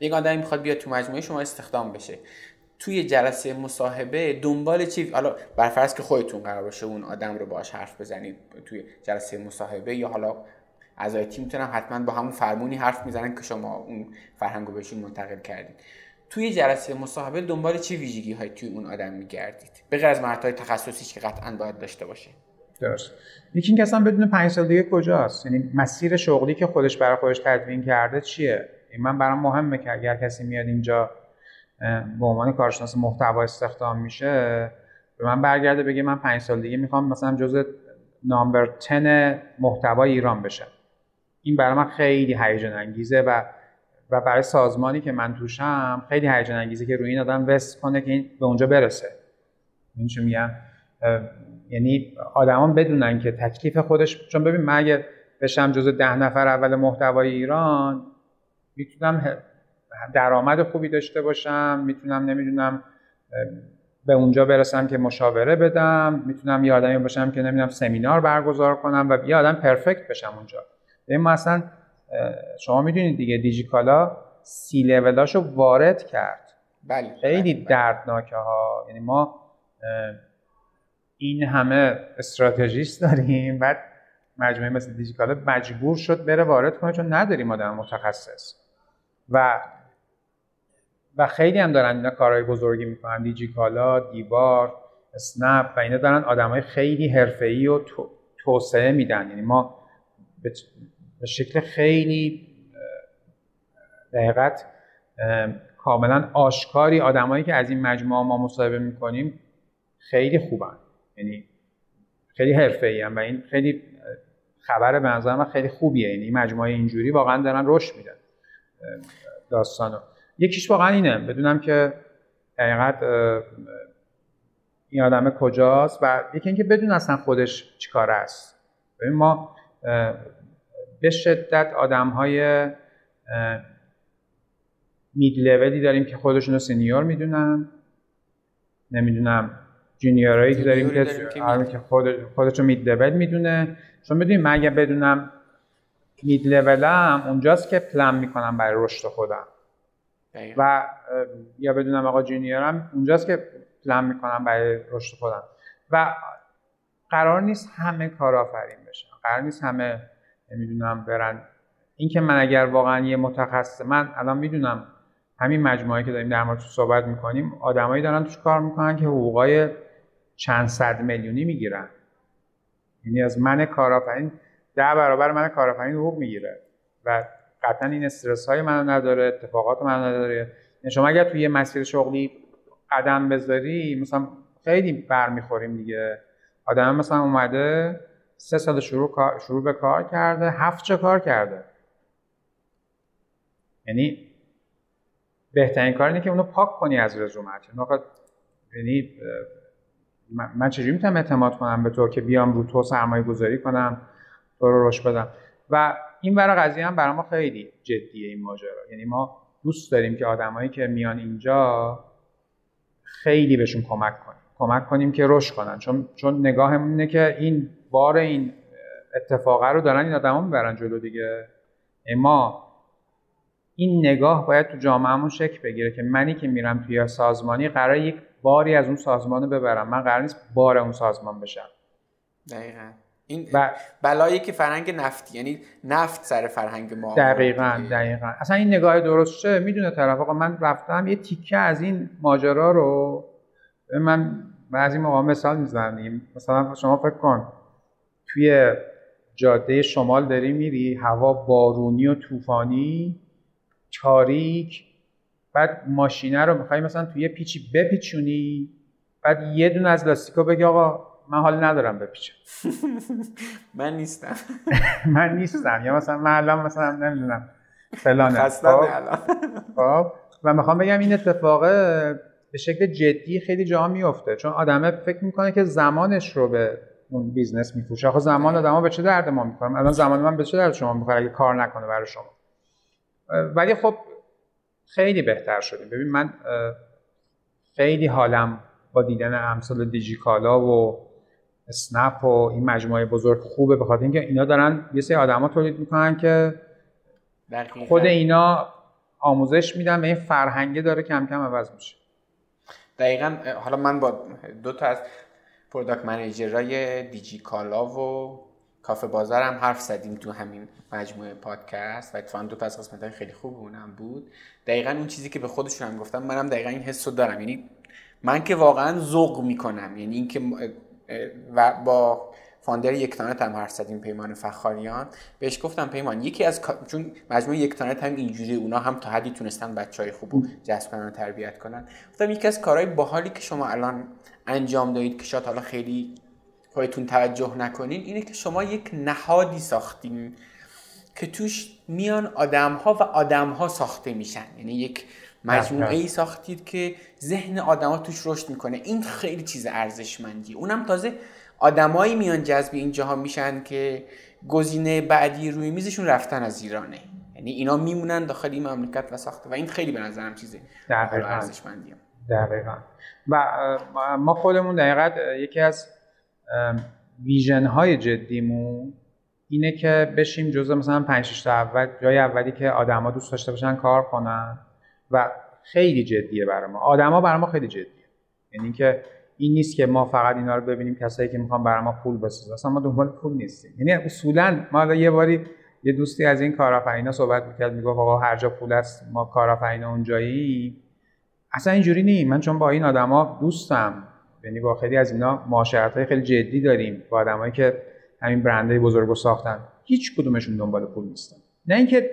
یک آدمی می‌خواد بیاد توی مجموعه شما استخدام بشه. توی جلسه مصاحبه دنبال چی؟ حالا برفرض که خودتون قرار باشه اون آدم رو باش حرف بزنید توی جلسه مصاحبه یا حالا اعضای تیم می‌تونن حتما با همون فرمونی حرف می‌زنن که شما اون فرهنگو بهشون منتقل کردید. توی جلسه مصاحبه دنبال چه ویژگی های توی اون آدم میگردید؟ به غیر از مهارت تخصصی که قطعا باید داشته باشه. درست یکی اینکه اصلا بدون پنج سال دیگه کجاست؟ یعنی مسیر شغلی که خودش برای خودش تدوین کرده چیه؟ این من برام مهمه که اگر کسی میاد اینجا به عنوان کارشناس محتوا استخدام میشه به من برگرده بگه من پنج سال دیگه می‌خوام مثلا جزء نامبر 10 محتوای ایران بشم. این برای من خیلی هیجان انگیزه و و برای سازمانی که من توشم خیلی هیجان انگیزه که روی این آدم وست کنه که این به اونجا برسه. این چه میگم یعنی آدمان بدونن که تکلیف خودش چون ببین من اگه بشم جز ده نفر اول محتوای ایران می‌تونم درآمد خوبی داشته باشم می‌تونم نمی‌دونم به اونجا برسم که مشاوره بدم می‌تونم یه آدمی باشم که نمی‌دونم سمینار برگزار کنم و یه آدم پرفکت بشم اونجا. این مثلا شما می‌دونید دیگه دیجیکالا سی لولاشو وارد کرد. بله خیلی بله. دردناکه ها یعنی ما این همه استراتژیست داریم. بعد مجموعه مثل دیجیکالا مجبور شد بره وارد کنه چون نداریم آدم متخصص. و و خیلی هم دارن اینا کارهای بزرگی می‌کنن. دیجیکالا دیوار اسنپ و اینا دارن آدمای خیلی حرفه‌ای و توسعه میدن. یعنی ما به شکل خیلی دقیقت کاملا آشکاری آدمایی که از این مجموعه ما مصاحبه می‌کنیم خیلی خوبن. یعنی خیلی حرفه‌ای و این خیلی خبر به نظر من خیلی خوبیه. یعنی مجموعه اینجوری واقعا دارن رشد میدن داستانو. یکیش واقعا اینه بدونم که حقیقت این آدم کجاست و یکی اینکه بدون اصلا خودش چیکار است. ببین ما به شدت آدم های مید لولی داریم که خودشون رو سینیور می‌دونن نمی‌دونم جونیورایی که داریم که که خودش رو مید لول می‌دونه. چون بدونیم من اگه بدونم مید لولم اونجاست که پلان می‌کنم برای رشد خودم. و یا بدونم آقا جونیورم اونجاست که پلان می‌کنم برای رشد خودم. و قرار نیست همه کارآفرین بشن. قرار نیست همه نمی‌دونم برن. این که من اگر واقعا یه متخصص من الان می‌دونم همین مجموعه که داریم در مورد صحبت می‌کنیم آدمایی دارن توش کار می‌کنن که حقوقای چند صد میلیونی می‌گیرن. یعنی از من کارآفرین ده برابر من کارآفرین حقوق می‌گیره. و قطعا این استرس های منو نداره اتفاقات منو نداره. یعنی شما اگر توی یه مسیر شغلی قدم بذاری مثلا خیلی برمیخوریم دیگه. آدم مثلا اومده سه سال شروع, شروع به کار کرده هفت چه کار کرده. یعنی بهترین کار اینه که اونو پاک کنی از رزومت یعنی من چجوری می‌تونم اعتماد کنم به تو که بیام رو تو سرمایه گذاری کنم؟ تو رو رشد بدم. و این برای قضیه هم برای ما خیلی جدیه این ماجرا. یعنی ما دوست داریم که آدمایی که میان اینجا خیلی بهشون کمک کنیم. کمک کنیم که رشد کنن. چون چون نگاهمون اینه که این بار این اتفاقه رو دارن این آدما می‌برن جلو دیگه. ما این نگاه باید تو جامعهمون شکل بگیره که منی که میرم توی سازمانی قرار یک باری از اون سازمان رو ببرم. من قرار نیست بار اون سازمان بشم. دقیقا. این و بلایی که فرهنگ نفتی یعنی نفت سر فرهنگ ما دقیقا دقیقا. اصلا این نگاه درست شه؟ می‌دونه طرف. آقا من رفتم یه تیکه از این ماجرا رو. من بعضی موقع مثال می‌زنم مثلا شما فکر کن توی جاده شمال داری میری هوا بارونی و طوفانی تاریک بعد ماشینه رو می‌خوای مثلا توی پیچی بپیچونی بعد یه دونه از لاستیکا بگی آقا من حال ندارم بپیچم. *laughs* من نیستم. *laughs* من نیستم. یا مثلا من الان مثلا نمی‌دونم فلانه. خب, *laughs* خب. و می‌خوام بگم این اتفاقه به شکل جدی خیلی جا میفته چون آدمه فکر می‌کنه که زمانش رو به اون business میفروشه. آخه زمان آدما به چه درد ما می‌کنم الان زمان من به چه درد شما می‌خوره اگه کار نکنه برای شما؟ ولی خب خیلی بهتر شدیم ببین من خیلی حالم با دیدن امثال دیجیکالا و اسنپ و این مجموعه بزرگ خوبه. به خاطر اینکه اینا دارن یه سری آدما تولید می‌کنن که خود اینا آموزش میدن و این فرهنگه داره کم کم عوض میشه. دقیقا حالا من با دو تا از product manager ای دیجی کالا و کافه بازار هم حرف زدیم تو همین مجموعه پادکست و اتفاقا دو تا از قسمت خیلی خوب اونم بود. دقیقا اون چیزی که به خودشون هم گفتم منم دقیقا این حس رو دارم. یعنی من که واقعا ذوق می‌کنم. یعنی اینکه و با فاندر یک تانت هم حرف زدیم پیمان فخاریان. بهش گفتم پیمان یکی از چون مجموعه یک تانت هم اینجوری اونا هم تا حدی تونستن بچه های جذب کنن و تربیت کنن. گفتم یکی از کارهای باحالی که شما الان انجام دادید که شاید حالا خیلی خودتون توجه نکنین اینه که شما یک نهادی ساختین که توش میان آدم ها و آدم ها ساخته میشن. یعنی یک مجموعه ای ساختید که ذهن آدما توش رشد می‌کنه. این خیلی چیز ارزشمندی اونم تازه آدمایی میان جذب این جاها میشن که گزینه بعدی روی میزشون رفتن از ایرانه. یعنی اینا میمونن داخل این مملکت و ساخته و این خیلی به نظرم چیزه ارزشمندیه. دقیقا. و ما خودمون دقیقا یکی از ویژن های جدیمون اینه که بشیم جزء مثلا 5 تا اول جای اولی که آدما دوست داشته باشن کار کنن و خیلی جدیه برای ما. آدما برای ما خیلی جدیه. یعنی که این نیست که ما فقط اینا رو ببینیم کسایی که می‌خوان برای ما پول بسازن. اصلا ما دنبال پول نیستیم. یعنی اصولا ما یه باری یه دوستی از این کارآفرینا صحبت می‌کرد می‌گفت آقا هر جا پول است ما کارآفرینا اونجایی اصلا اینجوری نیست من چون با این آدما دوستم. یعنی با خیلی از اینا معاشرت های خیلی جدی داریم با آدمایی که همین برندهای بزرگ ساختن. هیچ کدومشون دنبال پول نیستن. نه اینکه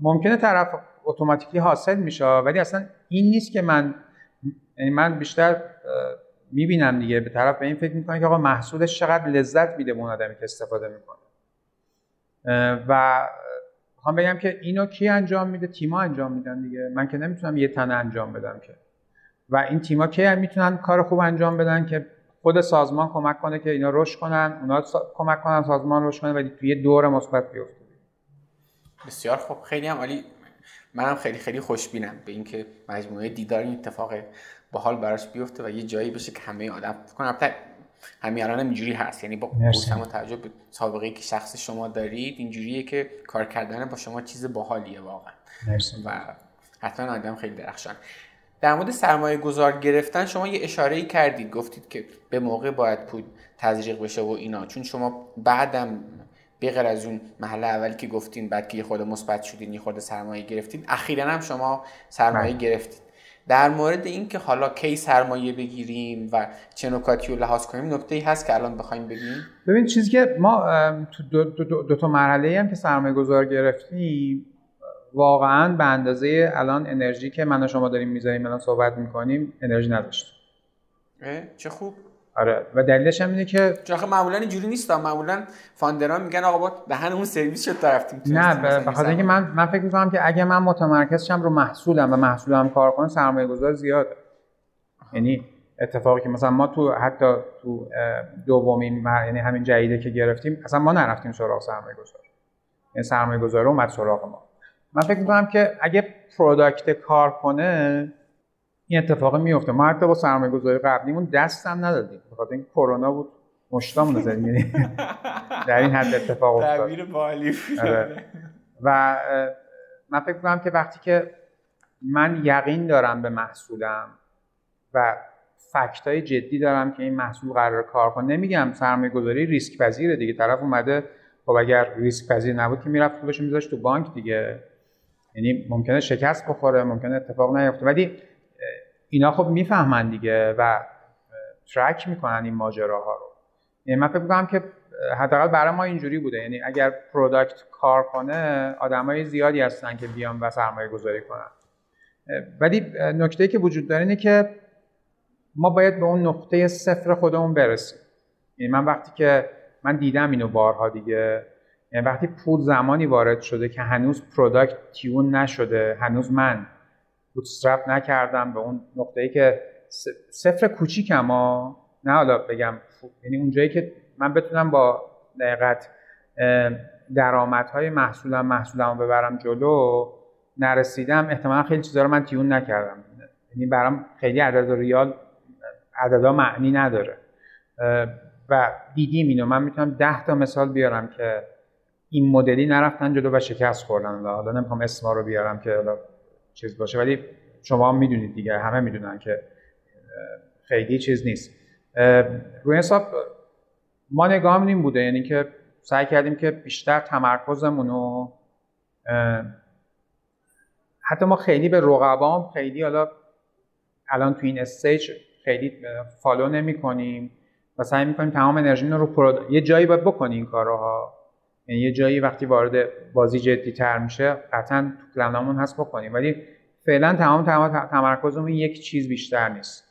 ممکنه طرف اتوماتیکلی حاصل میشه ولی اصلا این نیست که من یعنی من بیشتر می‌بینم دیگه. به طرف به این فکر می‌کنه که آقا محصولش چقدر لذت میده به اون آدمی که استفاده می‌کنه. و می‌خوام بگم که اینو کی انجام میده؟ تیما انجام میدن دیگه. من که نمی‌تونم یه تنه انجام بدم که. و این تیما کی می‌تونن کار خوب انجام بدن که خود سازمان کمک کنه که اینا رشد کنن اونا کمک کنن سازمان رشد کنه ولی توی دور مثبت بیفته. بسیار خوب. خیلی هم عالی. منم خیلی خیلی خوشبینم به اینکه مجموعه دیدار این اتفاق حال براش بیفته و یه جایی بشه که همه آدم کنم همین الان اینجوری هست. یعنی با و توجه به سابقه که شخص شما دارید اینجوریه که کار کردن با شما چیز باحالیه واقعا. و حتما آدم خیلی درخشان در مورد سرمایه گذار گرفتن شما یه اشاره ای کردید. گفتید که به موقع باید پول تزریق بشه و اینا. چون شما بعدم بغیر از اون محله اولی که گفتین بعد که یه خود مثبت شدین یه خود سرمایه گرفتین اخیرا هم شما سرمایه بله. گرفتید. در مورد اینکه حالا کی سرمایه بگیریم و چه نکاتی رو لحاظ کنیم نکته ای هست که الان بخوایم بگیم. ببین چیزی که ما تو دو, دو, دو, دو تا مرحله هم که سرمایه گذار گرفتیم واقعا به اندازه الان انرژی که من و شما داریم می‌ذاریم الان صحبت می‌کنیم انرژی نداشت. چه خوب. آره و دلیلش هم اینه که چون معمولا اینجوری نیست. معمولا فاندران میگن آقا با دهن اون سرویس شد رفتیم نه به خاطر اینکه من من فکر می‌کنم که اگه من متمرکز شم رو محصولم و محصولم کار کنم سرمایه گذار زیاده. یعنی اتفاقی که مثلا ما تو حتی تو دومین یعنی همین جدیده که گرفتیم اصلا ما نرفتیم سراغ سرمایه گذار یعنی سرمایه گذار اومد سراغ ما. من فکر می‌کنم که اگه پروداکت کار کنه این اتفاق میفته ما حتی با سرمایه گذاری قبلیمون دست هم ندادیم. بخاطر اینکه کرونا بود مشتامون رو زدیم یعنی در این حد اتفاق افتاد. آره. و من فکر کنم که وقتی که من یقین دارم به محصولم و fact های جدی دارم که این محصول قرار کار کنه نمیگم سرمایه گذاری ریسک پذیره دیگه. طرف اومده خب اگر ریسک پذیر نبود که می‌رفت پولش میذاشت تو بانک دیگه. یعنی ممکنه شکست بخوره ممکنه اتفاق نیفته. ولی اینا خب می‌فهمن دیگه و ترک می‌کنن این ماجراها رو. یعنی من فکر می‌کنم که حداقل برای ما اینجوری بوده. یعنی اگر product کار کنه آدمای زیادی هستن که بیان و سرمایه گذاری کنن. ولی نکته که وجود داره اینه که ما باید به اون نقطه صفر خودمون برسیم. یعنی من وقتی که من دیدم اینو بارها دیگه یعنی وقتی پول زمانی وارد شده که هنوز product tune نشده هنوز من bootstrap نکردم به اون نقطه ای که صفر کوچیک اما نه حالا بگم یعنی اونجایی که من بتونم با دقیقت درآمدهای محصولم محصولمو ببرم جلو نرسیدم احتمالا خیلی چیزا رو من تیون نکردم. یعنی برام خیلی عدد ریال عددا معنی نداره. و دیدیم اینو. من می‌تونم ده تا مثال بیارم که این مدلی نرفتن جلو و شکست خوردن حالا نمی‌خوام اسما رو بیارم که حالا چیز باشه ولی شما هم می‌دونید دیگه همه می‌دونن که خیلی چیز نیست. روی حساب ما نگاه این بوده یعنی که سعی کردیم که بیشتر تمرکزمون رو حتی ما خیلی به رقبام خیلی حالا الان تو این stage خیلی follow نمی کنیم و سعی می‌کنیم تمام انرژی رو prod... یه جایی باید بکنی این کارها. یعنی یه جایی وقتی وارد بازی جدی تر میشه قطعا تو پلنمون هست بکنیم. ولی فعلا تمام تمام تمرکزمون یک چیز بیشتر نیست.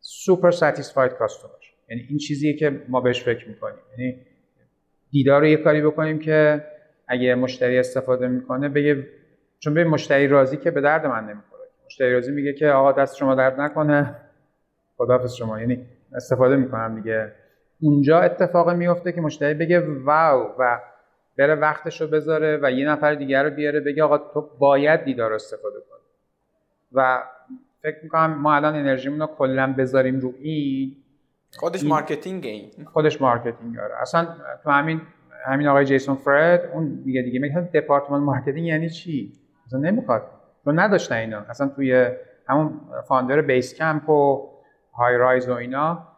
super satisfied customer یعنی این چیزیه که ما بهش فکر می‌کنیم. یعنی دیدار رو یه کاری بکنیم که اگه مشتری استفاده می‌کنه بگه چون به مشتری راضی که به درد من نمی‌خوره. مشتری راضی میگه که آقا دست شما درد نکنه. خداحافظ شما. یعنی استفاده می‌کنم دیگه. اونجا اتفاق میفته که مشتری بگه واو و بره وقتش رو بذاره و یه نفر دیگر رو بیاره بگه آقا تو باید دیدار استفاده کنی. و فکر می‌کنم ما الان انرژیمون رو کلا بذاریم رو این. خودش marketing این. خودش marketing آره. اصلا تو همین همین آقای جیسون فرید اون میگه دیگه میگه دپارتمان marketing یعنی چی؟ اصلا نمی‌خواد. چون نداشتن اینا. اصلا توی همون founder Basecamp و Highrise و اینا.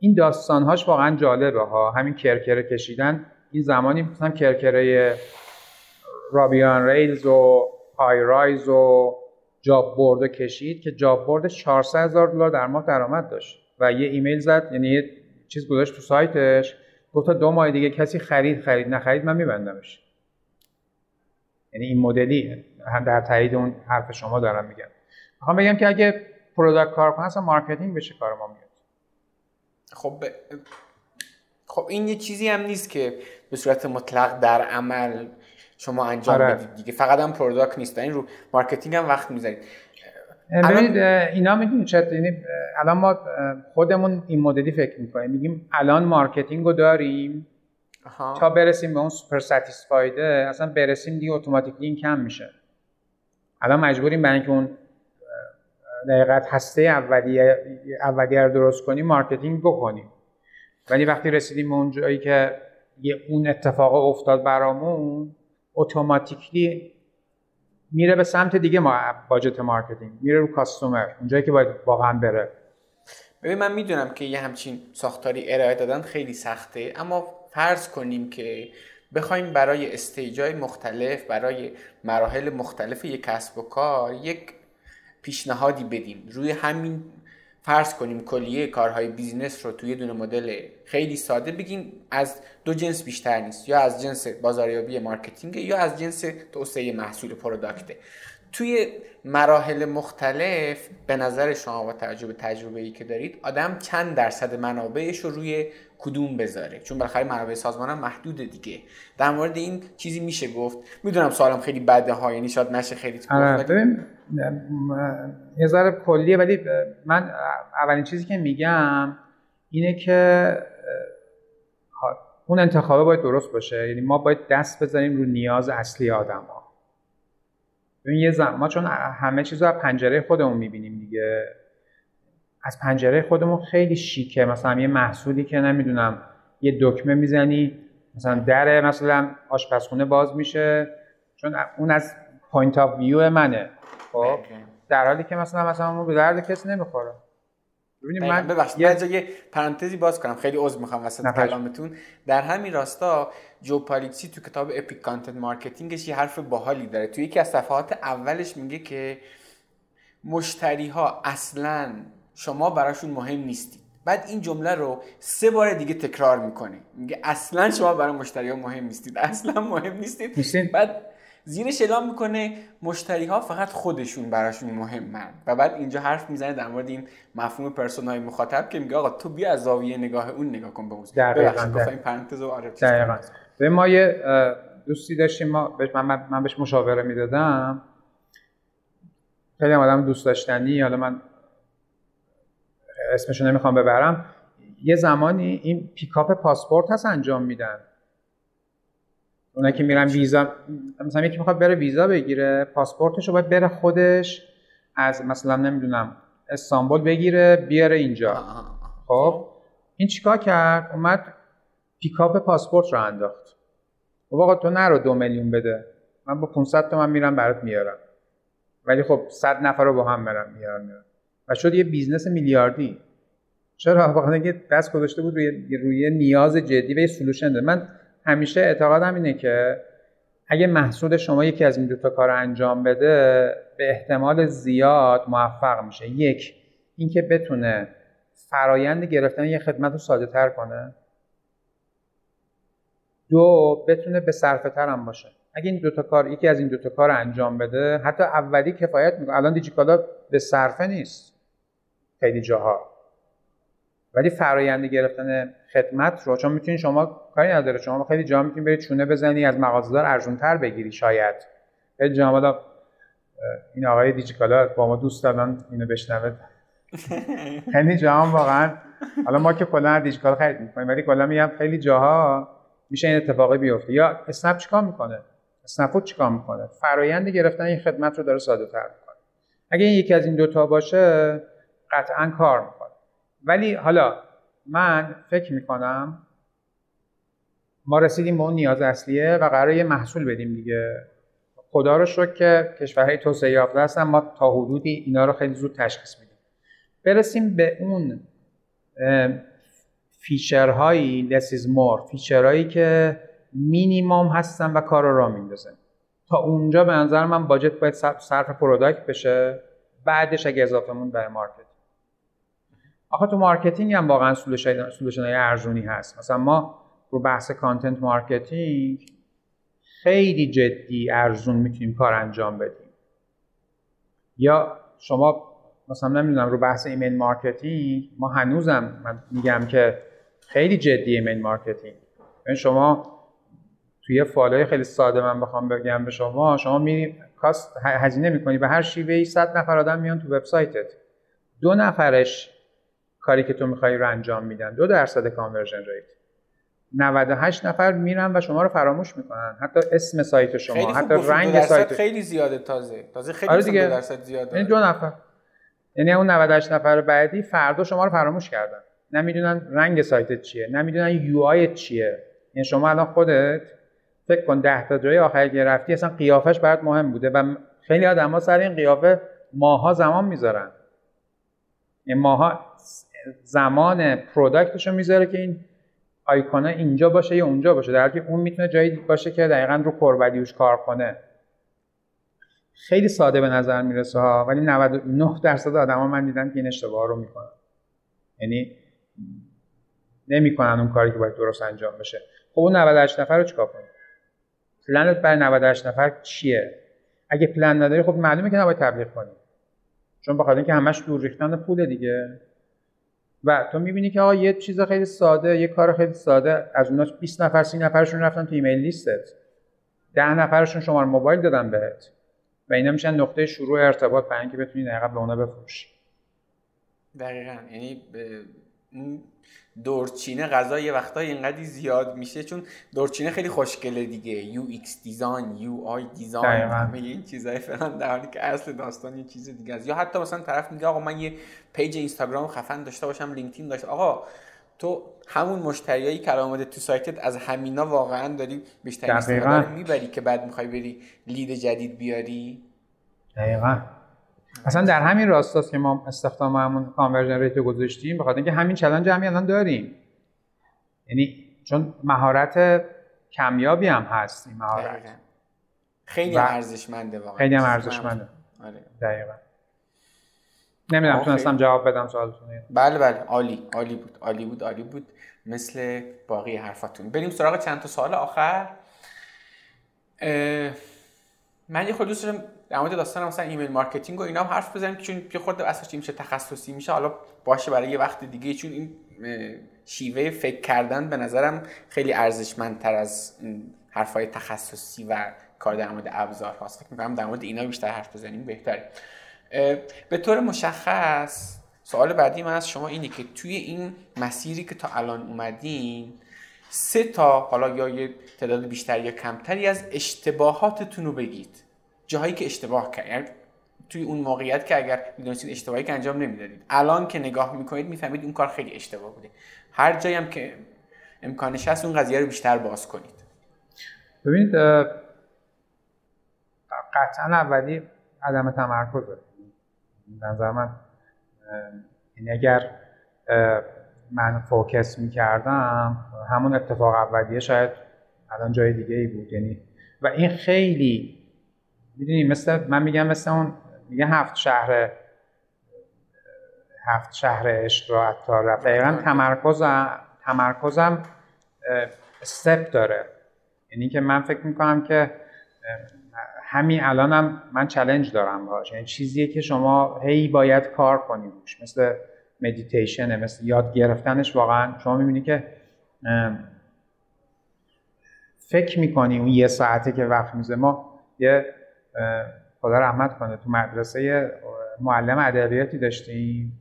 این داستانهاش واقعا جالبه ها. همین کرکره کشیدن. این زمانی مثلا کرکره Ruby on Rails و Highrise و job board کشید که job board 400 هزار دلار در ماه درآمد داشت و یه ایمیل زد یعنی یه چیز گذاشت تو سایتش گفت دو ماه دیگه کسی خرید خرید نخرید من میبندمش. یعنی این مدلی در تایید اون حرف شما دارم میگم. می‌خوام بگم که اگه product کار کنه اصلا marketing بشه کار ما میاد. خب خب این یه چیزی هم نیست که به صورت مطلق در عمل شما انجام آره. بدید دیگه. فقط هم product نیست. این رو marketing هم وقت می‌ذارید. ببینید اینا می‌دونید چه؟ یعنی الان ما خودمون این مدلی فکر می‌کنیم. میگیم الان marketing رو داریم تا برسیم به اون super satisfied ه اصلا برسیم دیگه automatically این کم میشه. الان مجبوریم برای اینکه اون دقیقت هسته اولیه اولیه رو درست کنیم marketing بکنیم. ولی وقتی رسیدیم به اون جایی که یه اون اتفاق افتاد برامون automatically میره به سمت دیگه ما budget marketing میره رو customer اونجایی که باید واقعا بره. ببین من می‌دونم که یه همچین ساختاری ارائه دادن خیلی سخته اما فرض کنیم که بخوایم برای stage ای مختلف برای مراحل مختلف یک کسب و کار یک پیشنهادی بدیم. روی همین فرض کنیم کلیه کارهای business رو تو یه دونه مدل خیلی ساده بگیم از دو جنس بیشتر نیست یا از جنس بازاریابی marketing یا از جنس توسعه محصول product ه توی مراحل مختلف به نظر شما با تجربه تجربه ای که دارید آدم چند درصد منابعش رو روی کدوم بذاره. چون بالاخره منابع سازمان هم محدوده دیگه. در مورد این چیزی میشه گفت. می‌دونم سوالم خیلی بده ها یعنی شاید نشه خیلی آره، ببین یه ذره کلیه ولی من اولین چیزی که میگم اینه که اون انتخابه باید درست باشه. یعنی ما باید دست بزنیم رو نیاز اصلی آدم ها یه زم... ما چون همه چیز رو از پنجره خودمون می‌بینیم دیگه. از پنجره خودمون خیلی شیکه. مثلا یه محصولی که نمی‌دونم یه دکمه می‌زنی مثلا در مثلا آشپزخونه باز میشه. چون اون از point of view منه. خب در حالی که مثلا مثلا ما به درد کسی نمی‌خوره. ببینید من ببخشید یه... من یه پرانتزی باز کنم. خیلی عذر می‌خوام وسط کلامتون. در همین راستا جو پولیتزی تو کتاب Epic Content Marketing ش یه حرف باحالی داره. تو یکی از صفحات اولش میگه که مشتری ها اصلا شما براشون مهم نیستید. بعد این جمله رو سه بار دیگه تکرار می‌کنه. میگه اصلا شما برای مشتری ها مهم نیستید. *laughs* اصلا مهم نیستید. بعد زیرش اعلام می‌کنه مشتری ها فقط خودشون براشون مهمن. و بعد اینجا حرف می‌زنه در مورد این مفهوم پرسونای مخاطب که میگه آقا تو بیا از زاویه نگاه اون نگاه کن به ببخشید این پرانتز رو آره دقیقاً. به ما یه دوستی داشتیم ما من, من بهش مشاوره می‌دادم. خیلی آدم دوست داشتنی حالا من اسمشو نمی‌خوام ببرم. یه زمانی این پیکاپ پاسپورت هست انجام میدن. اونایی که میرن ویزا مثلا یکی می‌خواد بره ویزا بگیره پاسپورتش رو باید بره خودش از مثلا نمی‌دونم استانبول بگیره بیاره اینجا. خب این چیکار کرد؟ اومد پیکاپ پاسپورت رو انداخت. و آقا تو نرو دو میلیون بده. من با 500 تومن میرم برات میارم. ولی خب 100 نفر رو با هم برم میارم میارم و شد یه business میلیاردی. چرا واقعا دست گذاشته بود روی روی نیاز جدی و یه solution داد. من همیشه اعتقادم اینه که اگه محصول شما یکی از این دوتا کار انجام بده به احتمال زیاد موفق میشه. یک اینکه بتونه فرایند گرفتن یه خدمت رو ساده تر کنه. دو بتونه به صرفه تر هم باشه. اگه این دوتا کار یکی از این دوتا کار انجام بده حتی اولی کفایت می‌کنه. الان دیجیکالا به صرفه نیست. خیلی جاها. ولی فرایند گرفتن خدمت رو چون می‌تونی شما کاری نداره. شما خیلی جا می‌تونی برید چونه بزنی از مغازه‌دار ارزونتر بگیری شاید. خیلی جا این آقای دیجیکالا با ما دوست دارن اینو بشنوه. *laughs* خیلی جا واقعا. حالا ما که کلا دیجیکالا خرید می‌کنیم ولی کلا میگم خیلی جاها میشه این اتفاقی بیفته. یا اسنپ چیکار می‌کنه؟ اسنپ چیکار می‌کنه؟ فرایند گرفتن این خدمت رو داره ساده تر می‌کنه. اگه یکی از این دوتا باشه قطعا کار می‌کنه ولی حالا من فکر می‌کنم ما رسیدیم به اون نیاز اصلیه و قرار یه محصول بدیم دیگه. خدا رو شکر که کشورهای توسعه یافته هستن. ما تا حدودی اینا رو خیلی زود تشخیص میدیم. برسیم به اون feature هایی less is more feature هایی که مینیمم هستن و کار رو راه میندازن. تا اونجا به نظر من budget باید صرف product بشه. بعدش اگه اضافه موند برای market آخه تو marketing هم واقعا solution های ارزونی هست. مثلا ما رو بحث content marketing خیلی جدی ارزون می‌تونیم کار انجام بدیم. یا شما مثلا نمی‌دونم رو بحث email marketing ما هنوزم من میگم که خیلی جدی email marketing. یعنی شما توی funnel خیلی ساده من بخوام بگم به شما شما میری cost هزینه می‌کنی به هر شیوهی 100 نفر آدم میان تو وبسایتت. دو نفرش کاری که تو می‌خوای رو انجام میدن. دو درصد conversion rate. 98 نفر میرن و شما رو فراموش می‌کنن. حتی اسم سایت شما حتی رنگ سایت. خیلی زیاده تازه. تازه خیلی آره دیگه. درصد زیاده یعنی دو نفر. یعنی اون 98 نفر بعدی فردا شما رو فراموش کردن. نمی‌دونن رنگ سایت چیه. نمی‌دونن یو آی چیه. یعنی شما الان خودت فکر کن 10 تا جای آخری که رفتی اصلا قیافش برات مهم بوده و خیلی آدما سر این قیافه ماها زمان می‌ذارن. این ماها زمان پروداکتش رو می‌ذاره که این آیکونا اینجا باشه یا اونجا باشه. در حالی که اون می‌تونه جایی باشه که دقیقا رو کور کار کنه. خیلی ساده به نظر می‌رسه ها ولی 99 درصد آدما من دیدم که این اشتباه رو می‌کنن. یعنی نمی‌کنن اون کاری که باید درست انجام بشه. خب اون 98 نفر رو چیکار کنیم؟ پلنت برای 98 نفر چیه؟ اگه پلن نداری خب معلومه که نباید تبلیغ کنی. چون بخاطر اینکه همش دور ریختن پول دیگه. و تو می‌بینی که آقا یه چیز خیلی ساده یه کار خیلی ساده از اوناش 20 نفر 30 نفرشون رفتن تو ایمیل لیستت. 10 نفرشون شماره موبایل دادن بهت. و اینا میشن نقطه شروع ارتباط برای اینکه بتونی دقیقا به اونا بفروشی. دقیقا. یعنی دورچینه غذا یه وقتایی اینقدر زیاد میشه چون دورچینه خیلی خوشگله دیگه. UX design UI design همه این چیزای فلان در حالی که اصل داستان یه چیز دیگه است. یا حتی مثلا طرف میگه آقا من یه page اینستاگرام خفن داشته باشم لینکدین داشته آقا تو همون مشتریایی که آمده تو سایتت از همینا واقعا داری بیشتر استفاده می‌بری که بعد می‌خوای بری lead جدید بیاری؟ دقیقا. اصلا در همین راستاست که ما استخداممون conversion rate گذاشتیم بخاطر اینکه همین challenge همین الان داریم. یعنی چون مهارت کمیابی هم هست این مهارت. خیلی ارزشمنده واقعا. خیلی هم ارزشمنده. آره. دقیقا. نمی‌دونم تونستم جواب بدم سوالتون بله بله. عالی عالی بود عالی بود عالی بود. مثل باقی حرفاتون. بریم سراغ چند تا سوال آخر. من یه خورده دوست دارم در مورد داستان مثلا email marketing و اینا هم حرف بزنیم چون یه خورده اصلا میشه تخصصی میشه. حالا باشه برای یه وقت دیگه چون این شیوه فکر کردن به نظرم خیلی ارزشمندتر از حرفای تخصصی و کار در مورد ابزار هاست. فکر می‌کنم در مورد اینا بیشتر حرف بزنیم بهتره. به طور مشخص سوال بعدی من از شما اینه که توی این مسیری که تا الان اومدین سه تا حالا یا یه تعداد بیشتر یا کمتری از اشتباهاتتون رو بگید. جاهایی که اشتباه کرد یعنی توی اون موقعیت که اگر می‌دونستید اشتباهی که انجام نمی‌دادید. الان که نگاه می‌کنید می‌فهمید اون کار خیلی اشتباه بوده. هر جایی هم که امکانش هست اون قضیه رو بیشتر باز کنید. ببینید قطعا اولی عدم تمرکزه نظر من این اگر من فوکس می‌کردم همون اتفاق اولیه شاید الان جای دیگه ای بود. یعنی و این خیلی می‌دونی مثل من میگم مثل اون میگه هفت شهر هفت شهر عشق رو عطار رفت. دقیقا تمرکزم تمرکزم استپ داره. یعنی که من فکر می‌کنم که همین الانم من چلنج دارم باش یعنی چیزیه که شما هی باید کار کنی روش. مثل مدیتیشنه مثل یاد گرفتنش واقعا. شما می‌بینی که فکر می‌کنی اون یه ساعته که وقت میزه ما یه خدا رحمت کنه تو مدرسه معلم ادبیاتی داشتیم.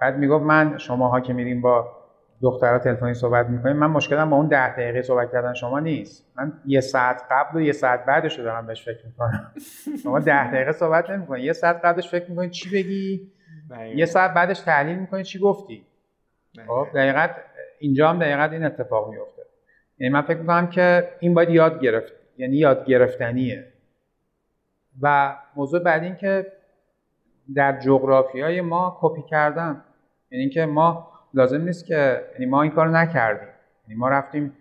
بعد می‌گفت من شماها که میریم با دخترها تلفنی صحبت می‌کنیم من مشکلم با اون ده دقیقه صحبت کردن شما نیست. من یه ساعت قبل و یه ساعت بعدش رو دارم بهش فکر می‌کنم. *laughs* شما ده دقیقه صحبت نمی‌کنید یه ساعت قبلش فکر می‌کنید چی بگی؟ یه ساعت بعدش تحلیل می‌کنید چی گفتی؟ خب دقیقت اینجا هم دقیقت این اتفاق میفته یعنی من فکر می‌کنم که این باید یاد گرفت یعنی یاد گرفتنیه. و موضوع بعد این که در جغرافی های ما کپی کردن یعنی اینکه ما لازم نیست که یعنی ما این کار نکردیم. یعنی ما رفتیم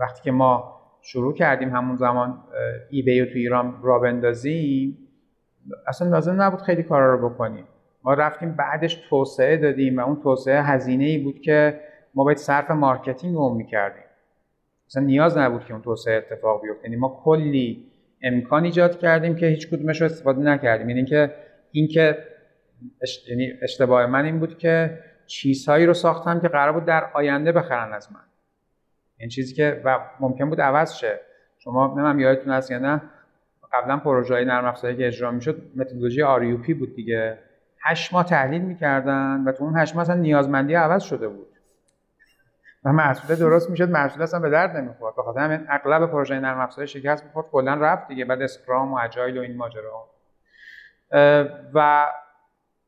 وقتی که ما شروع کردیم همون زمان eBay تو ایران راه بندازیم اصلا لازم نبود خیلی کارا رو بکنیم. ما رفتیم بعدش توسعه دادیم و اون توسعه هزینه ای بود که ما باید صرف marketing اون می‌کردیم اصلا نیاز نبود که اون توسعه اتفاق بیفته. یعنی ما کلی امکان ایجاد کردیم که هیچ کدومش رو استفاده نکردیم. یعنی اینکه اینکه یعنی اشتباه من این بود که چیزهایی رو ساختم که قرار بود در آینده بخرن از من. این چیزی که و ممکن بود عوض شه. شما نمیم یادتون هست یا نه قبلا پروژه های نرم افزاری که اجرا می‌شد متدولوژی RUP بود دیگه. هشت ماه تحلیل می‌کردن و تو اون هشت ماه اصلا نیازمندی عوض شده بود. و محصول درست می‌شد محصول اصلا به درد نمی‌خورد. به خاطر همین اغلب پروژه نرم افزاری شکست می‌خورد کلا رفت دیگه بعد اسکرام و اجایل و این ماجرا. و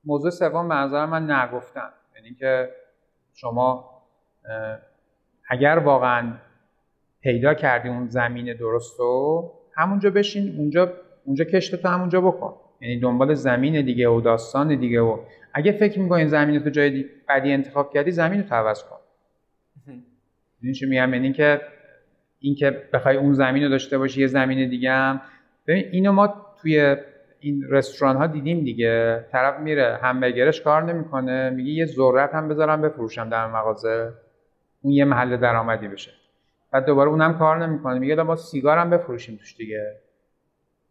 موضوع سوم به من نگفتن. یعنی که شما اگر واقعا پیدا کردی اون زمین درست رو همونجا بشین اونجا اونجا کشت تو همونجا بکن. یعنی دنبال زمین دیگه و داستان دیگه و اگه فکر می‌کنی زمین تو جای بعدی انتخاب کردی زمین رو عوض کن. این چی میگم؟ یعنی که اینکه بخوای اون زمین رو داشته باشی یه زمین دیگه هم. ببین اینو ما توی این رستوران ها دیدیم دیگه. طرف میره همبرگرش کار نمی‌کنه. میگه یه ذرت هم بذارم بفروشم در مغازه. اون یه محل درآمدی بشه. بعد دوباره اونم کار نمی‌کنه. میگه ما سیگار هم بفروشیم توش دیگه.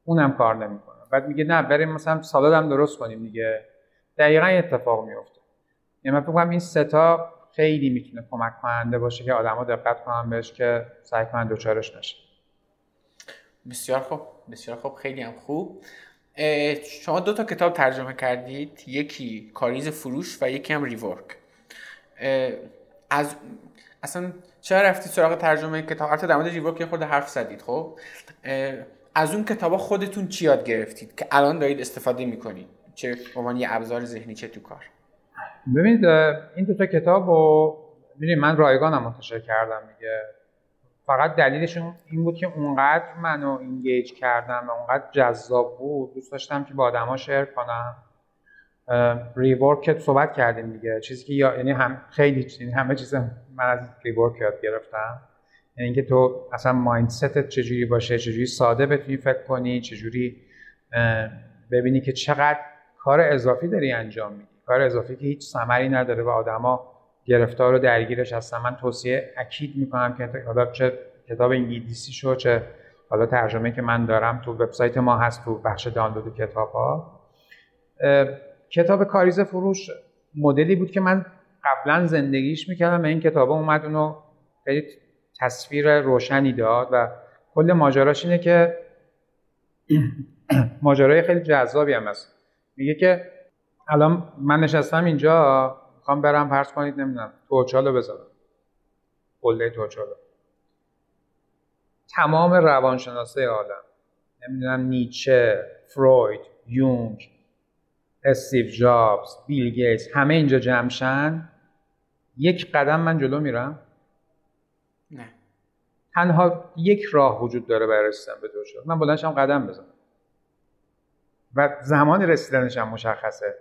اونم کار نمی‌کنه. بعد میگه نه بریم مثلا سالاد هم درست کنیم دیگه. دقیقا اتفاق میفته یعنی من فکر این ستا خیلی می‌تونه کمک کننده باشه که آدما دقت کنن بهش که سعی کنن دوچارش نشه. بسیار خوب بسیار خوب خیلی هم خوب. شما دو تا کتاب ترجمه کردید یکی کاریز فروش و یکی هم ریورک. از اصلا چرا رفتید سراغ ترجمه کتاب؟ البته در مورد ریورک یه خود حرف زدید خب؟ از اون کتابا خودتون چی یاد گرفتید که الان دارید استفاده می‌کنید؟ چه عنوان یه ابزار ذهنی چه تو کار؟ ببینید این دو تا کتاب رو من رایگانم منتشر کردم دیگه. فقط دلیلشون این بود که اونقدر منو اینگیج کردم و اونقدر جذاب بود. دوست داشتم که با آدما شیر کنم. ریورک صحبت کردیم دیگه. چیزی که یعنی هم خیلی یعنی همه چیز من از ریورک یاد گرفتم. یعنی اینکه تو اصلا مایندستت چجوری باشه چجوری ساده بتونی فکر کنی چجوری ببینی که چقدر کار اضافی داری انجام میدی. کار اضافی که هیچ ثمری نداره و آدما گرفتار و درگیرش هستن. من توصیه اکید می‌کنم که حالا چه کتاب انگلیسی شو چه حالا ترجمه که من دارم تو وبسایت ما هست تو بخش دانلود کتاب ها کتاب کاریز فروش مدلی بود که من قبلا زندگیش می‌کردم. این کتاب اومد اونو خیلی تصویر روشنی داد و کل ماجراش اینه که *clears throat* ماجرای خیلی جذابی هم هست. میگه که الان من نشستم اینجا می‌خوام برم پرس کنید نمی‌دونم توچالو بذارم. قله توچالو تمام روانشناسه عالم نمی‌دونم نیچه فروید یونگ استیو جابز بیل گیتس همه اینجا جمشن یک قدم من جلو میرم. نه. تنها یک راه وجود داره برای رسیدن به توچالو من بلندشم قدم بزنم. و زمان رسیدنش هم مشخصه.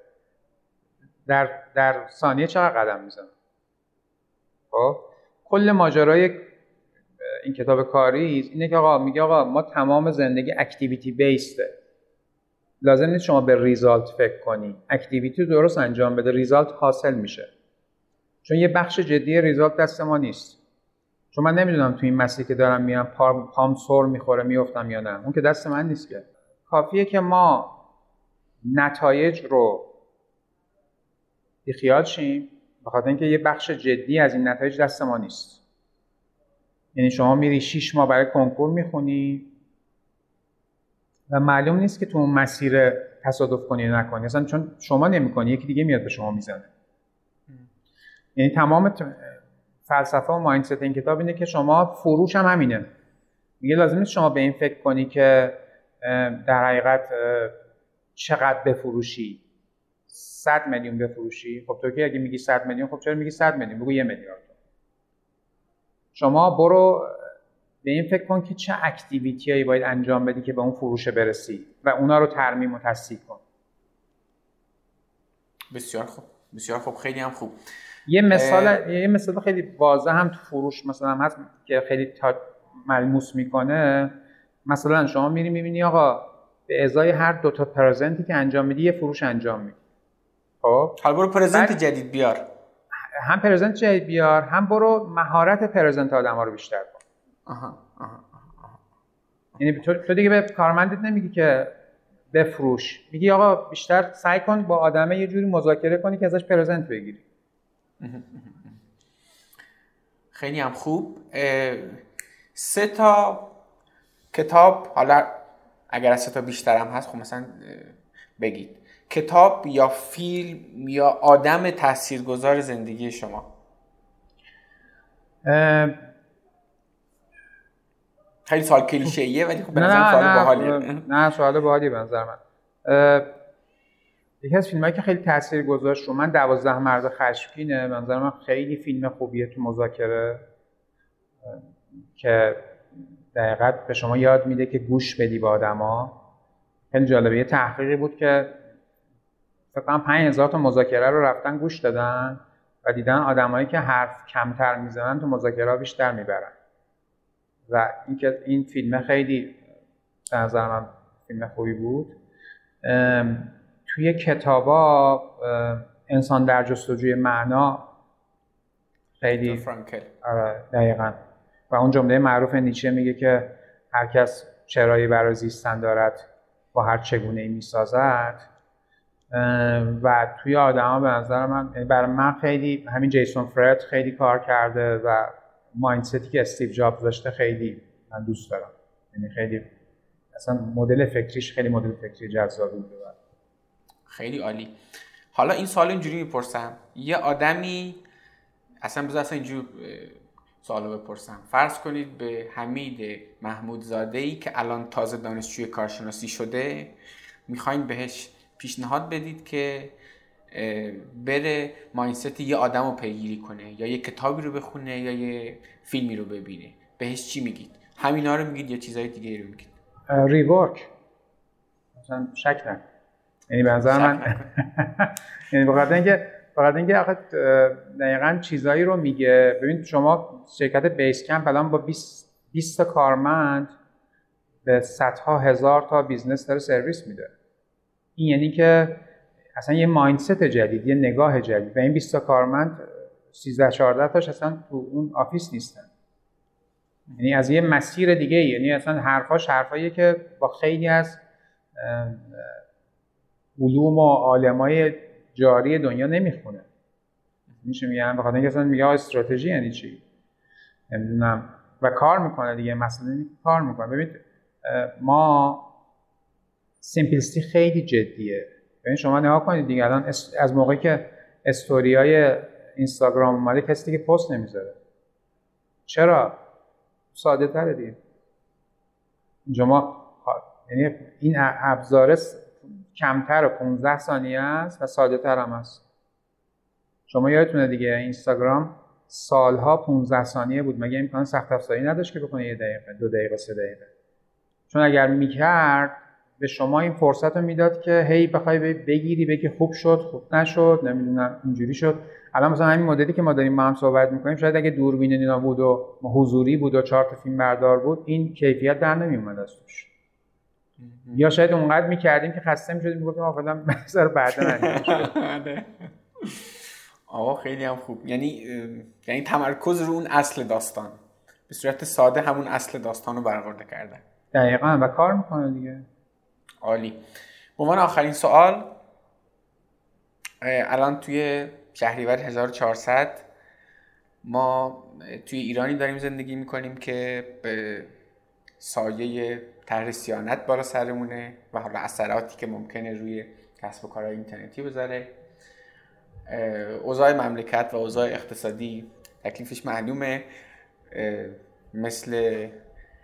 در, در ثانیه چقدر قدم می‌زنم؟ خب کل ماجرای این کتاب کاری اینه که آقا میگه آقا ما تمام زندگی اکتیویتی بیسته لازم نیست شما به ریزالت فکر کنی. اکتیویتی درست انجام بده ریزالت حاصل میشه. چون یه بخش جدی ریزالت دست ما نیست. چون من نمی‌دونم تو این مسیری که دارم میرم پام سر می‌خوره میفتم یا نه. اون که دست من نیست که. کافیه که ما نتایج رو بیخیال شیم. به خاطر اینکه یه بخش جدی از این نتایج دست ما نیست. یعنی شما میری شیش ماه برای کنکور می‌خونی و معلوم نیست که تو اون مسیر تصادف کنی یا نکنی. اصلا چون شما نمی‌کنی یکی دیگه میاد به شما می‌زنه. یعنی تمام فلسفه و مایندست این کتاب اینه که شما فروش هم همینه. میگه لازم نیست شما به این فکر کنی که در حقیقت چقدر بفروشی. 100 میلیون بفروشی؟ خب تو که اگه میگی 100 میلیون خب چرا میگی 100 میلیون؟ بگو یه میلیارد. شما برو به این فکر کن که چه اکتیویتی هایی باید انجام بدی که به اون فروش برسی و اونا رو ترمیم و تصدیق کن. بسیار خوب. بسیار خوب. خیلی هم خوب. یه مثال یه مثال خیلی واضح هم تو فروش مثلا هست که خیلی تا ملموس می‌کنه. مثلا شما میری می‌بینی آقا به ازای هر دو تا پرزنتی که انجام میدی یه فروش انجام میدی. خب. حالا برو پرزنت جدید بیار. هم پرزنت جدید بیار هم برو مهارت پرزنت آدم رو بیشتر کن. آها آها یعنی تو دیگه به کارمندت نمیگی که بفروش. میگی آقا بیشتر سعی کن با آدمه یه جوری مذاکره کنی که ازش پرزنت بگیری. خیلی هم خوب. سه تا کتاب حالا اگر از سه تا بیشتر هم هست خب مثلا بگید. کتاب یا فیلم یا آدم تاثیرگذار زندگی شما؟ خیلی سوال کلیشه‌ایه ولی خب به نظر سوال باحالیه. نه سوال باحالی به نظر من. یکی از فیلمایی که خیلی تاثیر گذاشت رو من دوازده مرد خشمگینه به نظر من خیلی فیلم خوبیه تو مذاکره که دقیقا به شما یاد میده که گوش بدی به آدما. خیلی جالبه یه تحقیقی بود که فکر کنم 5000 تا مذاکره رو رفتن گوش دادن و دیدن آدمایی که حرف کمتر می‌زنن تو مذاکره بیشتر می‌برن. و اینکه این فیلم خیلی به نظر من فیلم خوبی بود. توی کتابا انسان در جستجوی معنا خیلی فرانکل. آره دقیقا. و اون جمله معروف نیچه میگه که هر کس چرایی برای زیستن دارد با هر چگونه ای می‌سازد. و توی آدما به نظر من یعنی برای من خیلی همین جیسون فرد خیلی کار کرده و مایندستی که استیو جابز داشته خیلی من دوست دارم. یعنی خیلی اصلا مدل فکریش خیلی مدل فکری جذابی بوده خیلی عالی. حالا این سوال اینجوری می‌پرسم. یه آدمی اصلا بذار اصلا اینجوری سوالو بپرسم. فرض کنید به حمید محمود زاده ای که الان تازه دانشجوی کارشناسی شده می‌خواین بهش پیشنهاد بدید که بره mindset یه آدم رو پیگیری کنه یا یه کتابی رو بخونه یا یه فیلمی رو ببینه. بهش چی میگید؟ همینا رو میگید یا چیزای دیگه رو میگید؟ Rework. مثلا شک نکن. یعنی به نظر من *laughs* یعنی بخاطر اینکه فقط اینکه آخه دقیقا چیزایی رو میگه. ببین شما شرکت Basecamp الان با 20 20 تا کارمند به صدها هزار تا business داره سرویس میده. این یعنی که اصلا یه مایندست جدید یه نگاه جدید. و این 20 تا کارمند 13 14 تاش اصلا تو اون آفیس نیستن. یعنی از یه مسیر دیگه یعنی اصلا حرفاش حرفاییه که با خیلی از علوم و عالمای جاری دنیا نمی‌خونه. میشه میگم بخاطر اینکه اصلا میگه استراتژی یعنی چی؟ نمی‌دونم. و کار می‌کنه دیگه. مثلا کار می‌کنه. ببینید ما سیمپلیستی خیلی جدیه. ببین شما نگاه کنید دیگه الان از موقعی که استوریای اینستاگرام اومده کسی که پست نمی‌ذاره. چرا؟ ساده تره دیگه. اینجا ما یعنی این ابزار کمتر و 15 ثانیه است و ساده تر هم است. شما یادتونه دیگه اینستاگرام سالها 15 ثانیه بود. مگه امکان سخت افزاری نداشت که بکنه یه دقیقه دو دقیقه سه دقیقه؟ چون اگر می‌کرد به شما این فرصت رو می‌داد که هی بخوای بگیری بگی خوب شد خوب نشد نمی‌دونم اینجوری شد. الان مثلا همین مدلی که ما داریم ما هم صحبت می‌کنیم شاید اگه دوربین اینا بود و حضوری بود و چهار تا فیلم بردار بود این کیفیت در نمیومد از توش. یا شاید اونقدر می‌کردیم که خسته می‌شدیم می‌گفتیم آقا فعلا *laughs* بذار بعدا. آقا خیلی هم خوب. یعنی یعنی تمرکز رو اون اصل داستان. به صورت ساده همون اصل داستان رو برآورده کردن. دقیقا. و کار می‌کنه دیگه. عالی. به عنوان آخرین سوال الان توی شهریور 1400 ما توی ایرانی داریم زندگی می‌کنیم که به سایه طرح سیانت بالا سرمونه و حالا اثراتی که ممکنه روی کسب و کارهای اینترنتی بذاره. اوضاع مملکت و اوضاع اقتصادی تکلیفش معلومه. مثل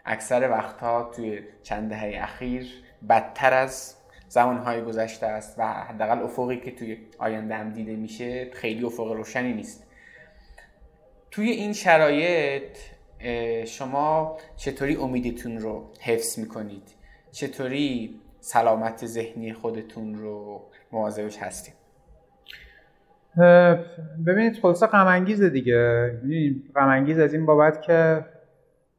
اکثر وقتها توی چند دهه اخیر بدتر از زمانهای گذشته است و حداقل افقی که توی آینده هم دیده میشه خیلی افق روشنی نیست. توی این شرایط شما چطوری امیدتون رو حفظ می‌کنید؟ چطوری سلامت ذهنی خودتون رو مواظبش هستید؟ ببینید خلاصه غم دیگه. غم از این بابت که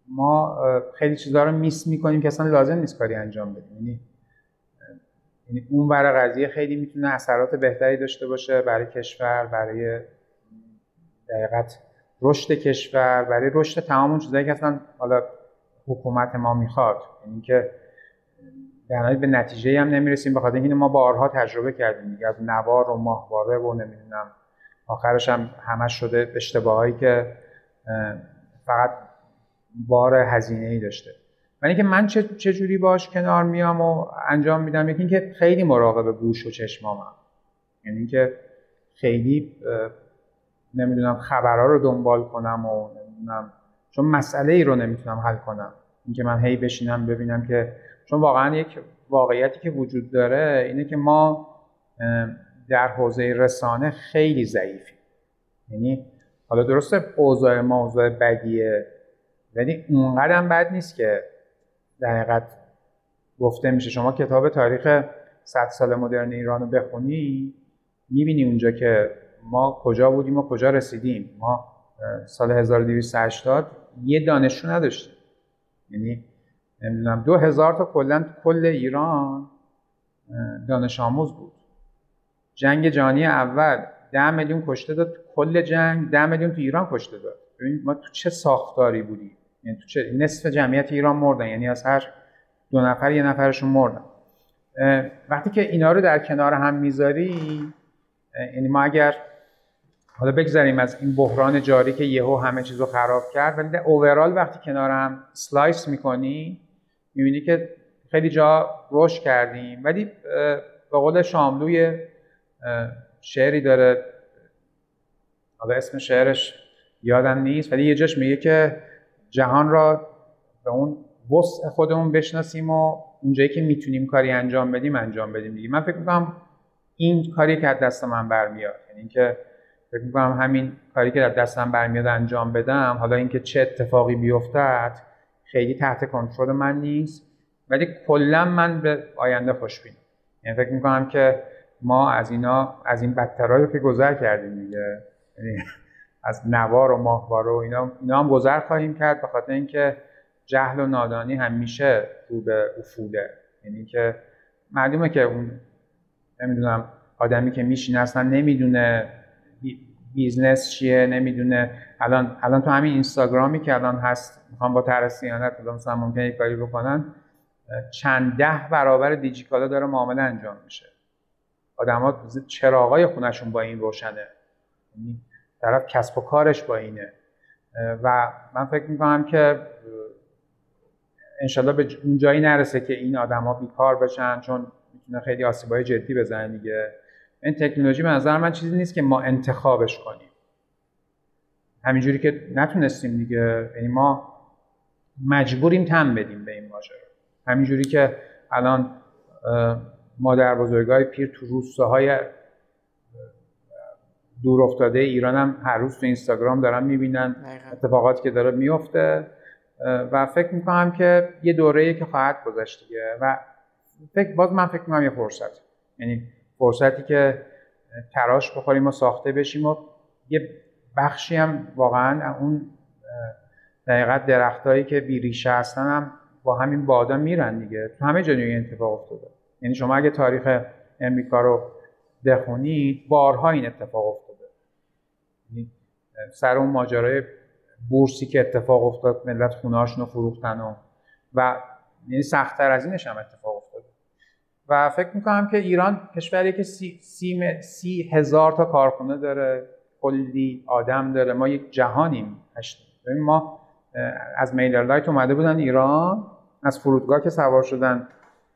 ما خیلی چیزها رو میس می‌کنیم که اصلا لازم نیست کاری انجام بدیم. یعنی یعنی اون برای قضیه خیلی می‌تونه اثرات بهتری داشته باشه برای کشور برای دقیقت رشد کشور برای رشد تمام اون چیزایی که اصلا حالا حکومت ما می‌خواد. یعنی که در به نتیجه هم نمی‌رسیم به خاطر اینکه ما بارها تجربه کردیم. دیگه از نوار و ماهواره و نمی‌دونم آخرش هم همش شده اشتباهایی که فقط بار هزینه ای داشته. ولی که من چه, چه جوری باش کنار میام و انجام میدم یکی اینکه خیلی مراقب گوش و چشمامم یعنی اینکه خیلی نمی‌دونم خبرها رو دنبال کنم و نمی‌دونم چون مسئله ای رو نمی‌تونم حل کنم. اینکه من هی بشینم ببینم که چون واقعا یک واقعیتی که وجود داره اینه که ما در حوزه رسانه خیلی ضعیفیم. یعنی حالا درسته اوضاع ما اوضاع بدیه. ولی اونقدر هم بد نیست که در حقیقت گفته میشه. شما کتاب تاریخ 100 سال مدرن ایران رو بخونی می‌بینی اونجا که ما کجا بودیم و کجا رسیدیم. ما سال 1280 یه دانشجو نداشتیم. یعنی نمی‌دونم دو هزار تا کلا کل ایران دانش آموز بود. جنگ جهانی اول ده میلیون کشته داد کل جنگ ده میلیون تو ایران کشته داد. ببینید ما تو چه ساختاری بودیم؟ یعنی تو چه نصف جمعیت ایران مردن یعنی از هر دو نفر یه نفرشون مردن. وقتی که اینا رو در کنار هم می‌ذاری یعنی ما اگر حالا بگذاریم از این بحران جاری که یهو همه چیز رو خراب کرد ولی اوورال وقتی کنار هم سلایس می‌کنی می‌بینی که خیلی جا رشد کردیم. ولی به قول شاملوی شعری داره حالا اسم شعرش یادم نیست ولی یه جاش میگه که جهان را به اون وسع خودمون بشناسیم و اونجایی که می‌تونیم کاری انجام بدیم انجام بدیم دیگه. من فکر می‌کنم این کاری که از دست من برمیاد یعنی اینکه فکر می‌کنم همین کاری که در دستم برمیاد انجام بدم حالا اینکه چه اتفاقی بیفتد خیلی تحت کنترل من نیست ولی کلا من به آینده خوشبینم. یعنی فکر می‌کنم که ما از اینا از این بدترهایی که گذر کردیم دیگه یعنی از نوار و ماهواره و اینا اینا هم گذر خواهیم کرد به خاطر اینکه جهل و نادانی همیشه رو به افوله. یعنی که معلومه که اون نمی‌دونم آدمی که میشینه اصلا نمی‌دونه business چیه نمی‌دونه. الان الان تو همین اینستاگرامی که الان هست می‌خوام با طرح صیانت مثلا ممکنه یک کاری بکنن چند ده برابر دیجیکالا داره معامله انجام میشه. آدما چراغای خونشون با این روشنه. یعنی طرف کسب و کارش با اینه. و من فکر می‌کنم که انشالله به اون جایی نرسه که این آدما بیکار بشن چون می‌تونه خیلی آسیبای جدی بزنه دیگه. این تکنولوژی به نظر من چیزی نیست که ما انتخابش کنیم. همینجوری که نتونستیم دیگه. یعنی ما مجبوریم تم بدیم به این ماجرا همینجوری که الان مادر بزرگای پیر تو روستاهای دور افتاده ایران هم هر روز تو اینستاگرام دارن می‌بینن. اتفاقاتی که داره میفته و فکر می‌کنم که یه دوره که خواهد گذشت دیگه. و فکر باز من فکر می‌کنم یه فرصت. یعنی فرصتی که تراش بخوریم و ساخته بشیم و یه بخشی هم واقعا اون دقیقت درختهایی که بیریشه هستن هم با همین بادا میرن دیگه. تو همه جا این اتفاق افتاده. یعنی شما اگه تاریخ امریکا رو بخونید بارها این اتفاق افتاده. سر اون ماجرای بورسی که اتفاق افتاد ملت خونهاشون رو فروختن و و یعنی سختتر از اینش هم اتفاق افتاده و فکر می‌کنم که ایران کشوری که سی, سی, سی هزار تا کارخونه داره کلی آدم داره. ما یک جهانیم. ما از میلر لایت اومده بودن ایران از فرودگاه که سوار شدن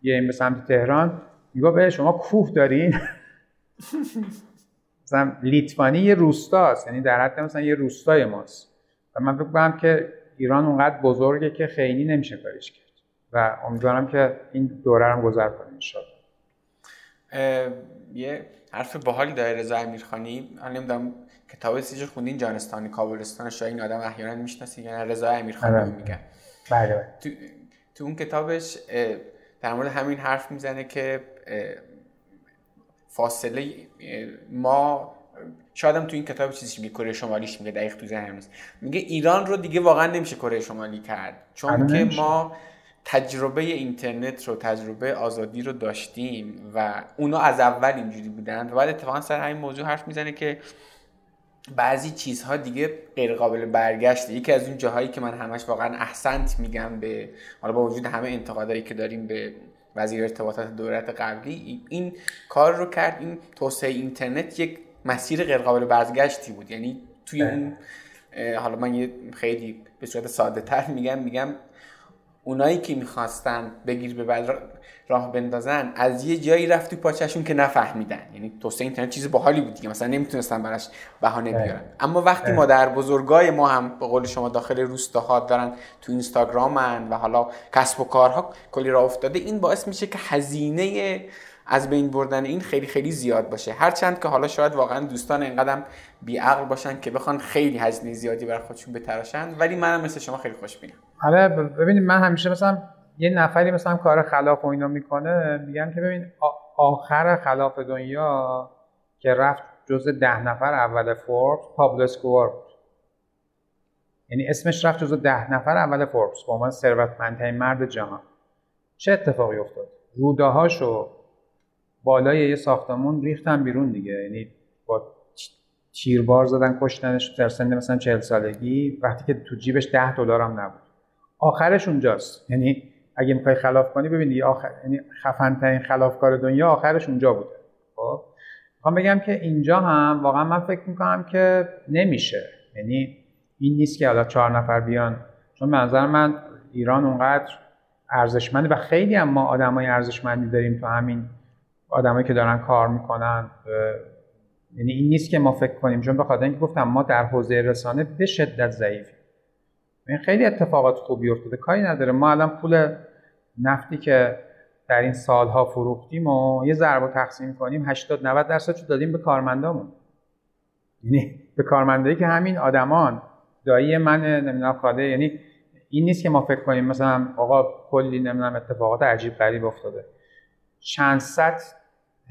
یه به سمت تهران. میگو به شما کوه دارین؟ *laughs* مثلا لیتوانی یه روستاست یعنی در حد مثلا یه روستای ماست. و من فکر که ایران اونقدر بزرگه که خیلی نمیشه کاریش کرد. و امیدوارم که این دوره هم گذر کنیم یه حرف باحالی داره رضا امیرخانی. من نمی‌دونم کتاب سیج خوندین؟ جانستانی کابلستان شاید این آدم احیانا می‌شناسی یعنی رضا امیرخانی آره. میگن بله, بله. تو, تو اون کتابش در مورد همین حرف می‌زنه که فاصله ما شاید هم تو این کتاب چیزی میگه کره شمالیش میگه دقیق تو ذهنم نیست. میگه ایران رو دیگه واقعا نمیشه کره شمالی کرد. چون که ما تجربه اینترنت رو تجربه آزادی رو داشتیم و اونا از اول اینجوری بودن و بعد اتفاقا سر همین موضوع حرف می‌زنه که بعضی چیزها دیگه غیر قابل برگشته یکی از اون جاهایی که من همش واقعا احسنت میگم به حالا با وجود همه انتقادایی که داریم به وزیر ارتباطات دولت قبلی این کار رو کرد این توسعه اینترنت یک مسیر غیر قابل برگشتی بود یعنی توی بله. اون حالا من یه خیلی به صورت ساده تر میگم میگم اونایی که می‌خواستن بگیر به راه بندازن از یه جایی رفت تو پاچشون که نفهمیدن. یعنی توسعه اینترنت چیز باحالی بود دیگه مثلا نمی‌تونستن براش بهانه بیارن. اما وقتی ما در بزرگای ما هم به قول شما داخل روستاها دارن تو اینستاگرامن و حالا کسب و کارها کلی راه افتاده این باعث میشه که هزینه از بین بردن این خیلی خیلی زیاد باشه. هرچند که حالا شاید واقعا دوستان اینقدر بیعقل باشن که بخوان خیلی هزینه زیادی برای خودشون بتراشن ولی منم مثل شما خیلی خوشبینم. حالا ببینید من همیشه مثلا یه نفری مثلا کار خلاف و اینا می‌کنه میگم که ببین آخر خلاف دنیا که رفت جز ده نفر اول فوربس پابلو اسکوبار بود. یعنی اسمش رفت جز ده نفر اول فوربس با عنوان ثروتمندترین مرد جهان. چه اتفاقی افتاد؟ روده هاشو بالای یه ساختمون ریختن بیرون دیگه. یعنی با تیربار زدن کشتنش در سن مثلا 40 سالگی وقتی که تو جیبش 10 دلار هم نبود. آخرش اونجاست. یعنی اگه می‌خوای خلاف کنی ببینی آخر یعنی خفن ترین خلافکار دنیا آخرش اونجا بوده. خب؟ می‌خوام بگم که اینجا هم واقعا من فکر می‌کنم که نمیشه. یعنی این نیست که حالا چهار نفر بیان. چون منظر من ایران اونقدر ارزشمنده و خیلی هم ما آدمای ارزشمندی داریم تو همین آدمایی که دارن کار می‌کنن. یعنی این نیست که ما فکر کنیم. چون بخاطر اینکه گفتم ما در حوزه رسانه به شدت ضعیفیم. این خیلی اتفاقات خوبی افتاده. کاری نداره. ما الان پول نفتی که در این سالها فروختیم و یه ضرب تقسیم کنیم 80 90 درصدشو دادیم به کارمندامون. یعنی به کارمندایی که همین آدمان دایی من نمی‌دونم خاله یعنی این نیست که ما فکر کنیم مثلا آقا کلی نمی‌دونم اتفاقات عجیب غریب افتاده. چند صد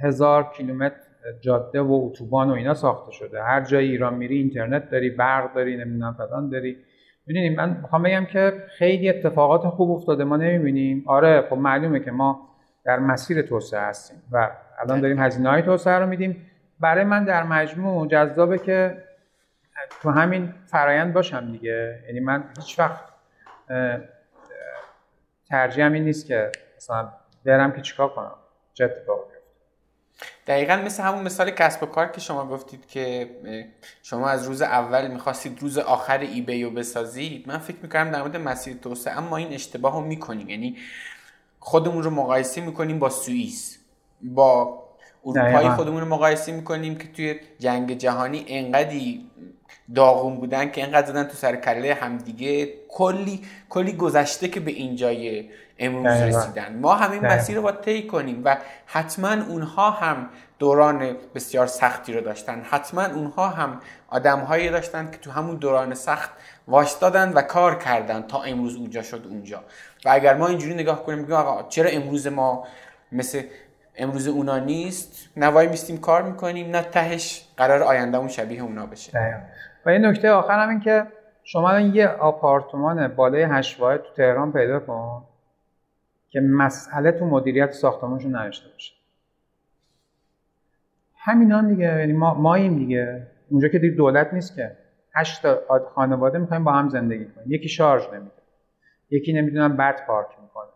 هزار کیلومتر جاده و اتوبان و اینا ساخته شده. هر جای ایران میری اینترنت داری برق داری نمی‌دونم فلان داری. می‌دونیم من می‌خوام بگم که خیلی اتفاقات خوب افتاده ما نمی‌بینیم. آره خب معلومه که ما در مسیر توسعه هستیم و الان داریم هزینه های توسعه رو میدیم. برای من در مجموع جذابه که تو همین فرایند باشم دیگه. یعنی من هیچ وقت ترجیحم این نیست که مثلا برم که چیکار کنم. چه اتفاقی دقیقا مثل همون مثال کسب و کار که شما گفتید که شما از روز اول می‌خواستید روز آخر ای رو بسازید من فکر می‌کنم در مورد مسیر توسعه اما این اشتباه رو می‌کنیم. یعنی خودمون رو مقایسه می‌کنیم با سوئیس با اروپایی خودمون رو مقایسه می‌کنیم که توی جنگ جهانی انقدی داغون بودن که انقدر زدن تو سر کله همدیگه کلی کلی گذشته که به اینجای امروز رسیدن. ما همین مسیر رو باید طی کنیم و حتما اونها هم دوران بسیار سختی رو داشتن. حتما اونها هم آدمهایی داشتن که تو همون دوران سخت واشدادن و کار کردن تا امروز اونجا شد اونجا. و اگر ما اینجوری نگاه کنیم بگیم آقا چرا امروز ما مثل امروز اونا نیست؟ نوای میستیم کار می‌کنیم نه تهش قرار آیندهمون شبیه اونا بشه. و یه نکته آخر هم این که شما یه آپارتمان بالای هشت واحد تو تهران پیدا کن که مسئله تو مدیریت ساختمانشون نوشته باشه. همینا دیگه یعنی ما ماییم دیگه. اونجا که دیگه دولت نیست که. هشت خانواده می‌خوایم با هم زندگی کنیم. یکی شارژ نمیده. یکی نمی‌دونم بد پارک می‌کنه.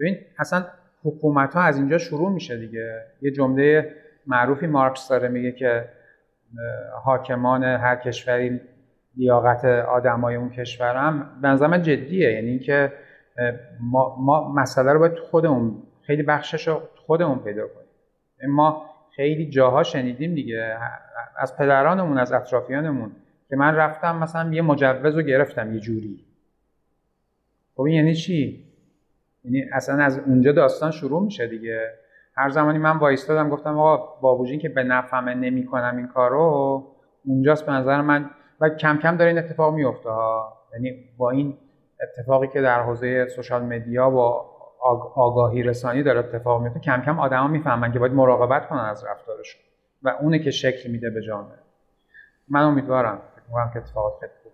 ببین اصلا حکومت ها از اینجا شروع میشه دیگه. یه جمله معروفی مارکس داره میگه که حاکمان هر کشوری لیاقت آدمای اون کشور هم به نظر من جدیه. یعنی اینکه ما, ما مسئله رو باید خودمون خیلی بخشش رو خودمون پیدا کنیم. ما خیلی جاها شنیدیم دیگه از پدرانمون از اطرافیانمون که من رفتم مثلا یه مجوز رو گرفتم یه جوری. خب این یعنی چی؟ یعنی اصلا از اونجا داستان شروع میشه دیگه. هر زمانی من وایستادم گفتم آقا با که به نفهمه نمی‌کنم این کارو اونجاست به نظر من. و کم کم داره این اتفاق میفته ها. یعنی با این اتفاقی که در حوزه سوشال مدیا با آگاهی رسانی داره اتفاق میفته کم کم آدما می‌فهمن که باید مراقبت کنن از رفتارشون و اونه که شکل میده به جامعه. من امیدوارم فکر که اتفاقات خیلی خوب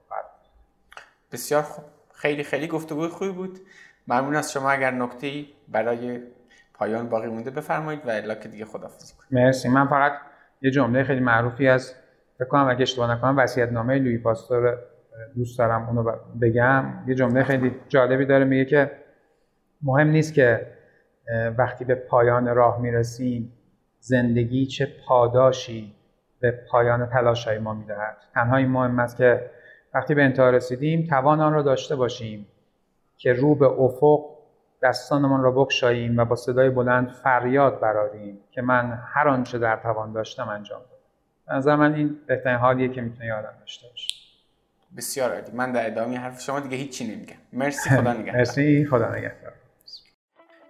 بسیار خوب. خیلی خیلی گفتگوی خوبی بود. ممنون از شما. اگر نکته برای پایان باقی مونده بفرمایید و الا که دیگه خدافظی کنید مرسی. من فقط یه جمله خیلی معروفی از فکر کنم اگه اشتباه نکنم وصیت نامه لوی پاستور دوست دارم اونو بگم. یه جمله خیلی جالبی داره میگه که مهم نیست که وقتی به پایان راه می‌رسیم زندگی چه پاداشی به پایان تلاشهای ما می‌دهد. تنها این مهم است که وقتی به انتها رسیدیم توان آن را داشته باشیم که رو به افق دستانمان را بکشاییم و با صدای بلند فریاد براریم که من هر آنچه در توان داشتم انجام دادم. نظر من این بهترین حالیه که می‌تونه یادم داشته باشه بسیار عالی. من در ادامه حرف شما دیگه هیچی نمیگم. مرسی *laughs* خدا نگهدار. مرسی خدا نگهدار.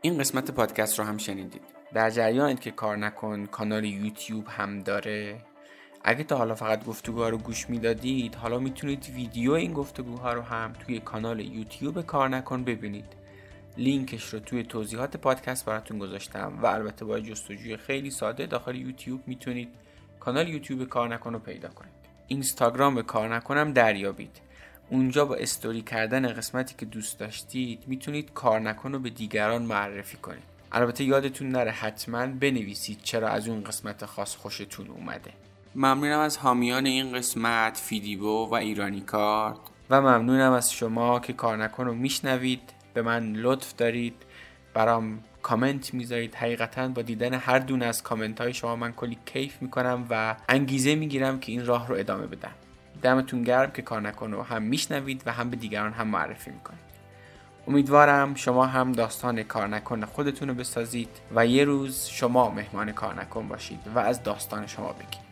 این قسمت پادکست رو هم شنیدید. در جریانید که کار نکن کانال یوتیوب هم داره. اگه تا حالا فقط گفتگوها رو گوش می‌دادید حالا می‌تونید ویدیو این گفتگوها رو هم توی کانال یوتیوب کار نکن ببینید. لینکش رو توی توضیحات پادکست براتون گذاشتم و البته با جستجوی خیلی ساده داخل یوتیوب می‌تونید کانال یوتیوب کار نکن رو پیدا کنید. اینستاگرام به کار نکنم دریابید. اونجا با استوری کردن قسمتی که دوست داشتید می‌تونید کار نکن رو به دیگران معرفی کنید. البته یادتون نره حتما بنویسید چرا از اون قسمت خاص خوشتون اومده. ممنونم از حامیان این قسمت فیدیبو و ایرانی کارت. و ممنونم از شما که کار نکن رو میشنوید. به من لطف دارید برام کامنت می‌ذارید. حقیقتا با دیدن هر دونه از کامنت های شما من کلی کیف می‌کنم و انگیزه می‌گیرم که این راه رو ادامه بدم. دمتون گرم که کار نکن رو هم میشنوید و هم به دیگران هم معرفی می‌کنید. امیدوارم شما هم داستان کار نکن خودتون رو بسازید و یه روز شما مهمان کار نکن باشید و از داستان شما بگید.